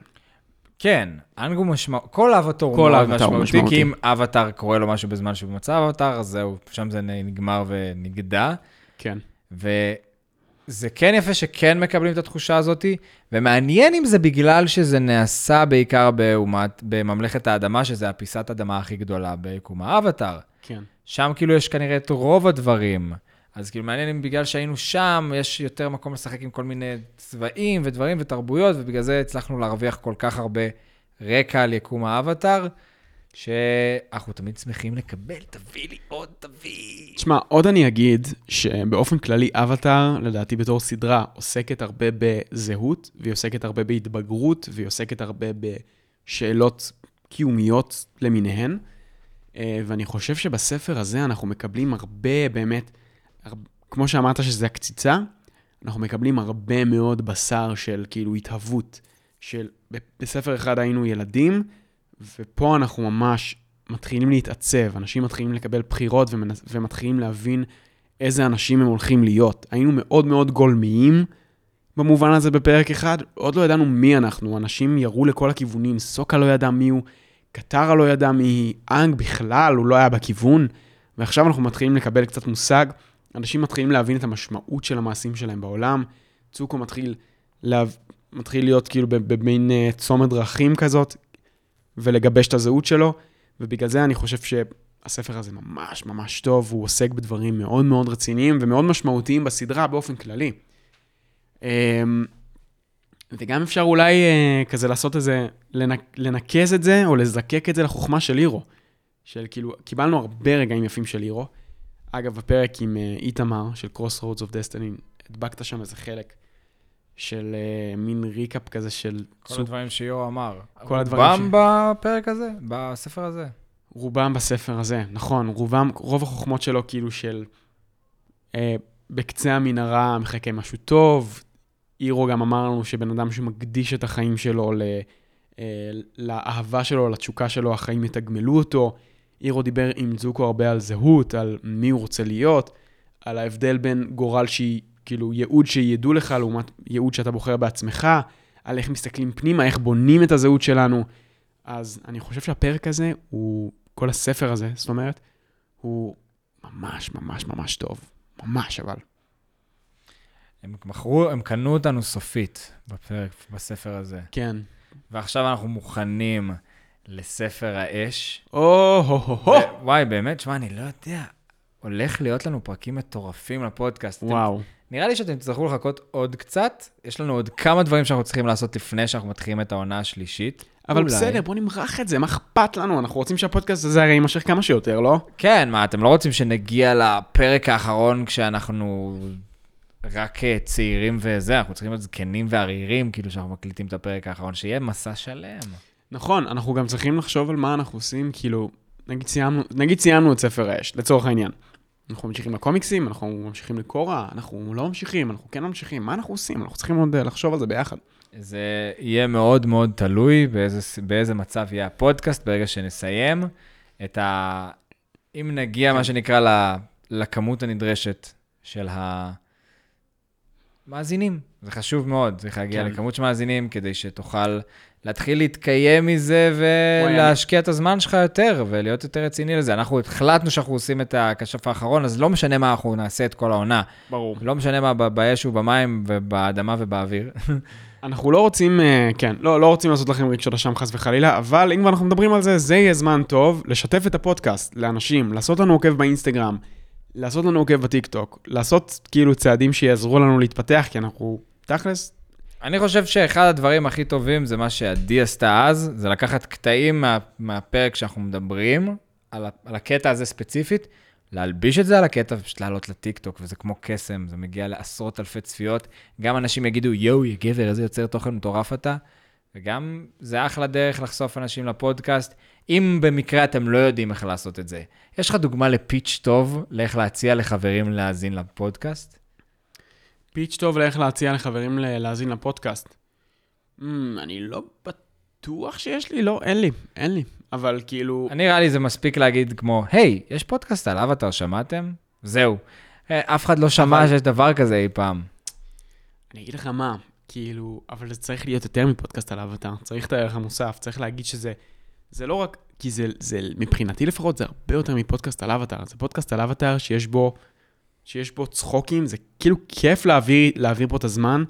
כן, אנג הוא משמעותי, כל אבטר הוא מאוד משמעותי, כי אם אבטר קורה לו משהו בזמן שהוא במצב אבטר, אז זהו, שם זה נגמר ונגדע. כן. וזה כן יפה שכן מקבלים את התחושה הזאת, ומעניין אם זה בגלל שזה נעשה בעיקר באומת, בממלכת האדמה, שזה הפיסת אדמה הכי גדולה ביקום האבטר. כן. שם כאילו יש כנראה את רוב הדברים. אז כאילו מעניין אם בגלל שהיינו שם, יש יותר מקום לשחק עם כל מיני צבעים ודברים ותרבויות, ובגלל זה הצלחנו להרוויח כל כך הרבה רקע על יקום האבטאר, שאנחנו תמיד שמחים לקבל, תביא לי עוד, תביא. תשמע, עוד אני אגיד שבאופן כללי אבטאר, לדעתי בתור סדרה, עוסקת הרבה בזהות, והיא עוסקת הרבה בהתבגרות, והיא עוסקת הרבה בשאלות קיומיות למיניהן. אה, ואני חושב שבספר הזה אנחנו מקבלים הרבה באמת כמו שאמרת שזה הקציצה, אנחנו מקבלים הרבה מאוד בשר של כאילו התהוות, של בספר אחד היינו ילדים, ופה אנחנו ממש מתחילים להתעצב, אנשים מתחילים לקבל בחירות ומתחילים להבין איזה אנשים הם הולכים להיות. היינו מאוד מאוד גולמיים במובן הזה בפרק אחד, עוד לא ידענו מי אנחנו, אנשים ירו לכל הכיוונים, סוקה לא ידע מי הוא, קטרה לא ידע מי היא, אנג בכלל, הוא לא היה בכיוון, ועכשיו אנחנו מתחילים לקבל קצת מושג. אנשים מתחילים להבין את המשמעות של המעשים שלהם בעולם. צוקו מתחיל, לה... מתחיל להיות כאילו במין uh, צומת דרכים כזאת, ולגבש את הזהות שלו, ובגלל זה אני חושב שהספר הזה ממש ממש טוב, הוא עוסק בדברים מאוד מאוד רציניים ומאוד משמעותיים בסדרה באופן כללי. Um, וגם אפשר אולי uh, כזה לעשות איזה, לנק, לנקז את זה, או לזקק את זה לחוכמה של הירו. של כאילו, קיבלנו הרבה רגעים יפים של הירו. אגב, הפרק עם אה, איתמר של Crossroads of Destiny, הדבקת שם איזה חלק של אה, מין ריקאפ כזה של כל סוג, הדברים שיו אמר. כל הדברים רובם ש- בפרק הזה, בספר הזה. רובם בספר הזה, נכון, רובם, רוב החוכמות שלו כאילו של אה, בקצה המנהרה מחכה משהו טוב. אירו גם אמר לנו שבן אדם שמקדיש את החיים שלו ל, אה, לאהבה שלו, לתשוקה שלו, החיים יתגמלו אותו. אירו דיבר עם זוקו הרבה על זהות, על מי הוא רוצה להיות, על ההבדל בין גורל שהיא, כאילו, ייעוד שידעו לך לעומת ייעוד שאתה בוחר בעצמך, על איך מסתכלים פנימה, איך בונים את הזהות שלנו. אז אני חושב שהפרק הזה הוא, כל הספר הזה, זאת אומרת, הוא ממש ממש ממש טוב. ממש, אבל. הם מכרו, הם קנו אותנו סופית בפרק, בספר הזה. כן. ועכשיו אנחנו מוכנים לספר האש. או-הו-הו-הו. ו- וואי, באמת, שמע, אני לא יודע. הולך להיות לנו פרקים מטורפים לפודקאסט. אתם- וואו. נראה לי שאתם תצטרכו לחכות עוד קצת. יש לנו עוד כמה דברים שאנחנו צריכים לעשות לפני שאנחנו מתחילים את העונה השלישית. אבל אולי. בסדר, בוא נמרח את זה, מה אכפת לנו? אנחנו רוצים שהפודקאסט הזה הרי יימשך כמה שיותר, לא? כן, מה, אתם לא רוצים שנגיע לפרק האחרון כשאנחנו רק אה, צעירים וזה, אנחנו צריכים להיות זקנים וערירים, כאילו, שאנחנו מקליטים את הפרק האחרון, שיהיה מסע שלם. נכון, אנחנו גם צריכים לחשוב על מה אנחנו עושים, כאילו, נגיד סיימנו, נגיד סיימנו את ספר האש, לצורך העניין. אנחנו ממשיכים לקומיקסים, אנחנו ממשיכים לקורה, אנחנו לא ממשיכים, אנחנו כן ממשיכים, מה אנחנו עושים? אנחנו צריכים עוד אה, לחשוב על זה ביחד. זה יהיה מאוד מאוד תלוי באיזה, באיזה מצב יהיה הפודקאסט ברגע שנסיים את ה... אם נגיע, מה שנקרא, ל... לכמות הנדרשת של המאזינים. זה חשוב מאוד, צריך להגיע כן. לכמות של מאזינים כדי שתוכל להתחיל להתקיים מזה ולהשקיע את הזמן שלך יותר ולהיות יותר רציני לזה. אנחנו החלטנו שאנחנו עושים את הכשף האחרון, אז לא משנה מה אנחנו נעשה את כל העונה. ברור. לא משנה מה באש ובמים ובאדמה ובאוויר. אנחנו לא רוצים, אה, כן, לא, לא רוצים לעשות לכם רגשות אשם חס וחלילה, אבל אם אנחנו מדברים על זה, זה יהיה זמן טוב לשתף את הפודקאסט לאנשים, לעשות לנו עוקב באינסטגרם, לעשות לנו עוקב בטיקטוק, לעשות כאילו צעדים שיעזרו לנו להתפתח, כי אנחנו, תכלס, אני חושב שאחד הדברים הכי טובים זה מה שעדי עשתה אז, זה לקחת קטעים מה, מהפרק שאנחנו מדברים, על, על הקטע הזה ספציפית, להלביש את זה על הקטע ופשוט לעלות לטיקטוק, וזה כמו קסם, זה מגיע לעשרות אלפי צפיות. גם אנשים יגידו, יואו, יא גבר, איזה יוצר תוכן מטורף אתה. וגם זה אחלה דרך לחשוף אנשים לפודקאסט, אם במקרה אתם לא יודעים איך לעשות את זה. יש לך דוגמה לפיץ' טוב לאיך להציע לחברים להאזין לפודקאסט? פיץ' טוב לאיך להציע לחברים להאזין לפודקאסט. Mm, אני לא בטוח שיש לי, לא, אין לי, אין לי. אבל כאילו, אני נראה לי זה מספיק להגיד כמו, היי, יש פודקאסט על אבטר, שמעתם? זהו. אה, אף אחד לא שמע אבל- שיש דבר כזה אי פעם. אני אגיד לך מה, כאילו, אבל זה צריך להיות יותר מפודקאסט על אבטאר, צריך את הערך המוסף, צריך להגיד שזה, זה לא רק, כי זה, זה, מבחינתי לפחות, זה הרבה יותר מפודקאסט על אבטאר, זה פודקאסט על אבטאר שיש בו, שיש בו צחוקים, זה כאילו כיף להעביר, להעביר פה את הזמן,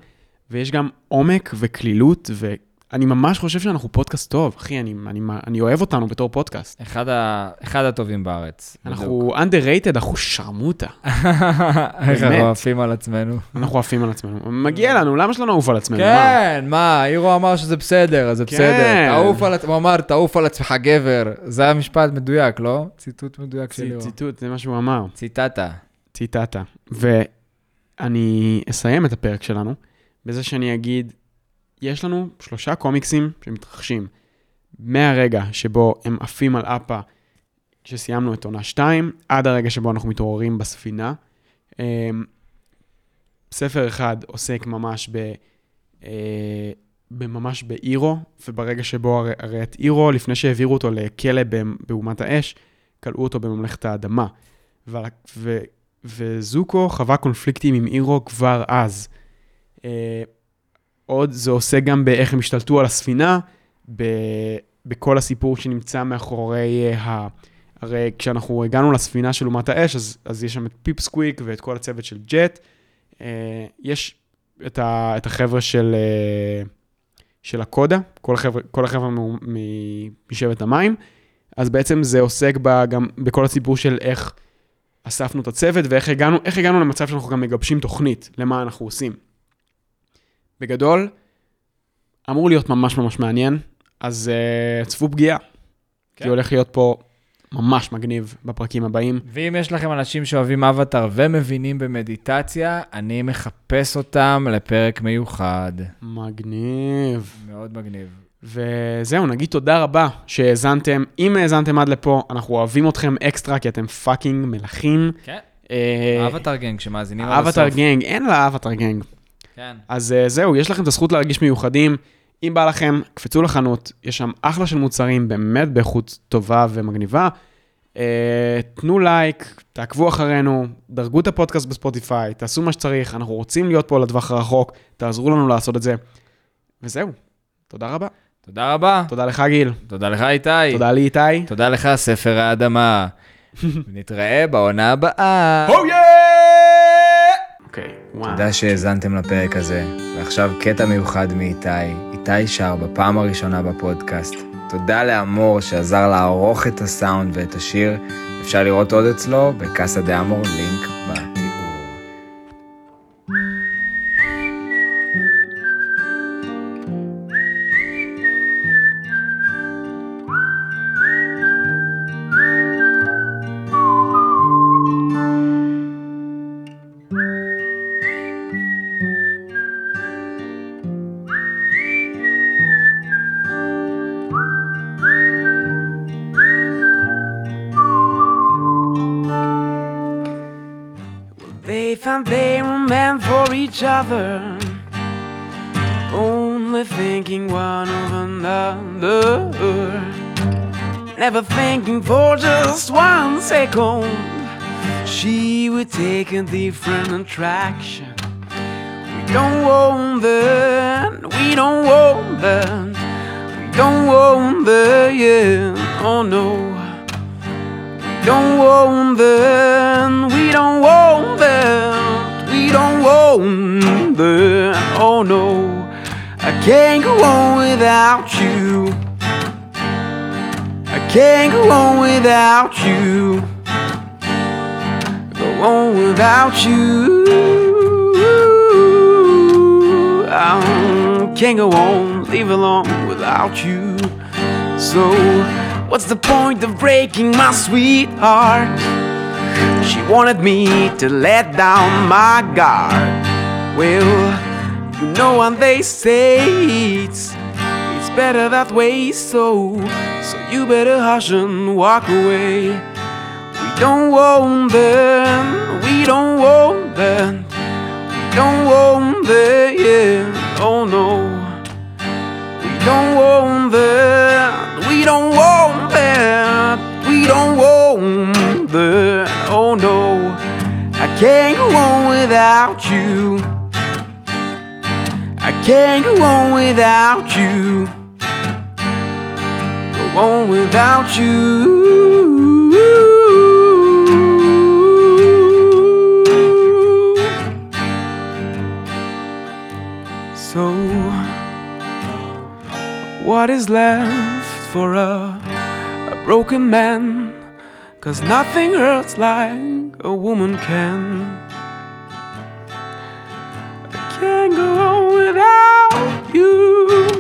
ויש גם עומק וקלילות, ואני ממש חושב שאנחנו פודקאסט טוב, אחי, אני, אני, אני אוהב אותנו בתור פודקאסט. אחד, ה... אחד הטובים בארץ. אנחנו underrated, אנחנו שרמוטה, איך אנחנו עפים על עצמנו. אנחנו עפים על עצמנו. מגיע לנו, למה שלא נעוף על עצמנו? כן, מה, אירו אמר שזה בסדר, אז זה כן. בסדר. תעוף על עצמך, הוא אמר, תעוף על עצמך גבר. זה היה משפט מדויק, לא? ציטוט מדויק של אירו. ציטוט, זה מה שהוא אמר. ציטטה. ציטטה. ואני אסיים את הפרק שלנו בזה שאני אגיד, יש לנו שלושה קומיקסים שמתרחשים מהרגע שבו הם עפים על אפה כשסיימנו את עונה 2, עד הרגע שבו אנחנו מתעוררים בספינה. אמ, ספר אחד עוסק ממש ב... אה, ממש באירו, וברגע שבו הרי, את אירו, לפני שהעבירו אותו לכלא באומת האש, כלאו אותו בממלכת האדמה. ו- וזוקו חווה קונפליקטים עם אירו כבר אז. אה, עוד זה עושה גם באיך הם השתלטו על הספינה, ב- בכל הסיפור שנמצא מאחורי אה, ה... הרי כשאנחנו הגענו לספינה של אומת האש, אז, אז יש שם את פיפ סקוויק ואת כל הצוות של ג'ט. אה, יש את, ה, את החבר'ה של, אה, של הקודה, כל החבר'ה, כל החבר'ה משבט המים. אז בעצם זה עוסק בה גם בכל הסיפור של איך אספנו את הצוות ואיך הגענו, הגענו למצב שאנחנו גם מגבשים תוכנית למה אנחנו עושים. בגדול, אמור להיות ממש ממש מעניין, אז uh, צפו פגיעה. כי כן. הולך להיות פה ממש מגניב בפרקים הבאים. ואם יש לכם אנשים שאוהבים אבטאר ומבינים במדיטציה, אני מחפש אותם לפרק מיוחד. מגניב. מאוד מגניב. וזהו, נגיד תודה רבה שהאזנתם. אם האזנתם עד לפה, אנחנו אוהבים אתכם אקסטרה, כי אתם fucking מלכים. כן. אה, אבטאר gang שמאזינים עד הסוף. אבטאר gang, אין לה אבטאר gang. כן. אז אה, זהו, יש לכם את הזכות להרגיש מיוחדים. אם בא לכם, קפצו לחנות, יש שם אחלה של מוצרים, באמת באיכות טובה ומגניבה. אה, תנו לייק, תעקבו אחרינו, דרגו את הפודקאסט בספוטיפיי, תעשו מה שצריך, אנחנו רוצים להיות פה לטווח הרחוק, תעזרו לנו לעשות את זה. וזהו, תודה רבה. תודה רבה. תודה לך, גיל. תודה לך, איתי. תודה לי, איתי. תודה לך, ספר האדמה. נתראה בעונה הבאה. אוקיי, וואו. תודה שהאזנתם לפרק הזה, ועכשיו קטע מיוחד מאיתי. איתי שר בפעם הראשונה בפודקאסט. תודה לאמור שעזר לערוך את הסאונד ואת השיר. אפשר לראות עוד אצלו בקאסה דה אמור, לינק בתיאור. Only thinking one of another. Never thinking for just one second, she would take a different attraction. We don't want that, we don't want that, we don't want that, yeah, oh no. We don't want that, we don't want that, we don't want oh no. I can't go on without you. I can't go on without you. Go on without you. I can't go on, live alone without you. So, what's the point of breaking my sweetheart? She wanted me to let down my guard. Well, you know what they say, it's, it's better that way, so, so you better hush and walk away. We don't want them, we don't want them, we don't want them, yeah, oh no. We don't want that, we don't want that, we don't want that, oh no. I can't go on without you. Can't go on without you. Go on without you. So, what is left for a, a broken man? Cause nothing hurts like a woman can. I can't go without you.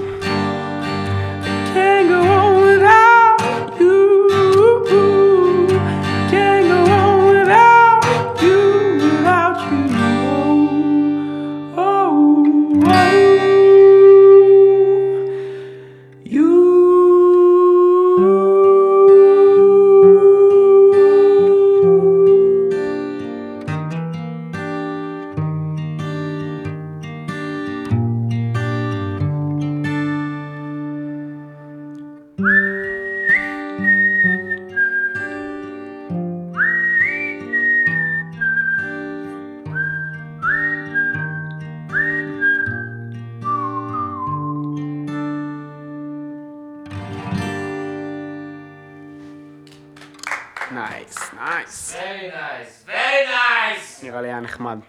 נחמד.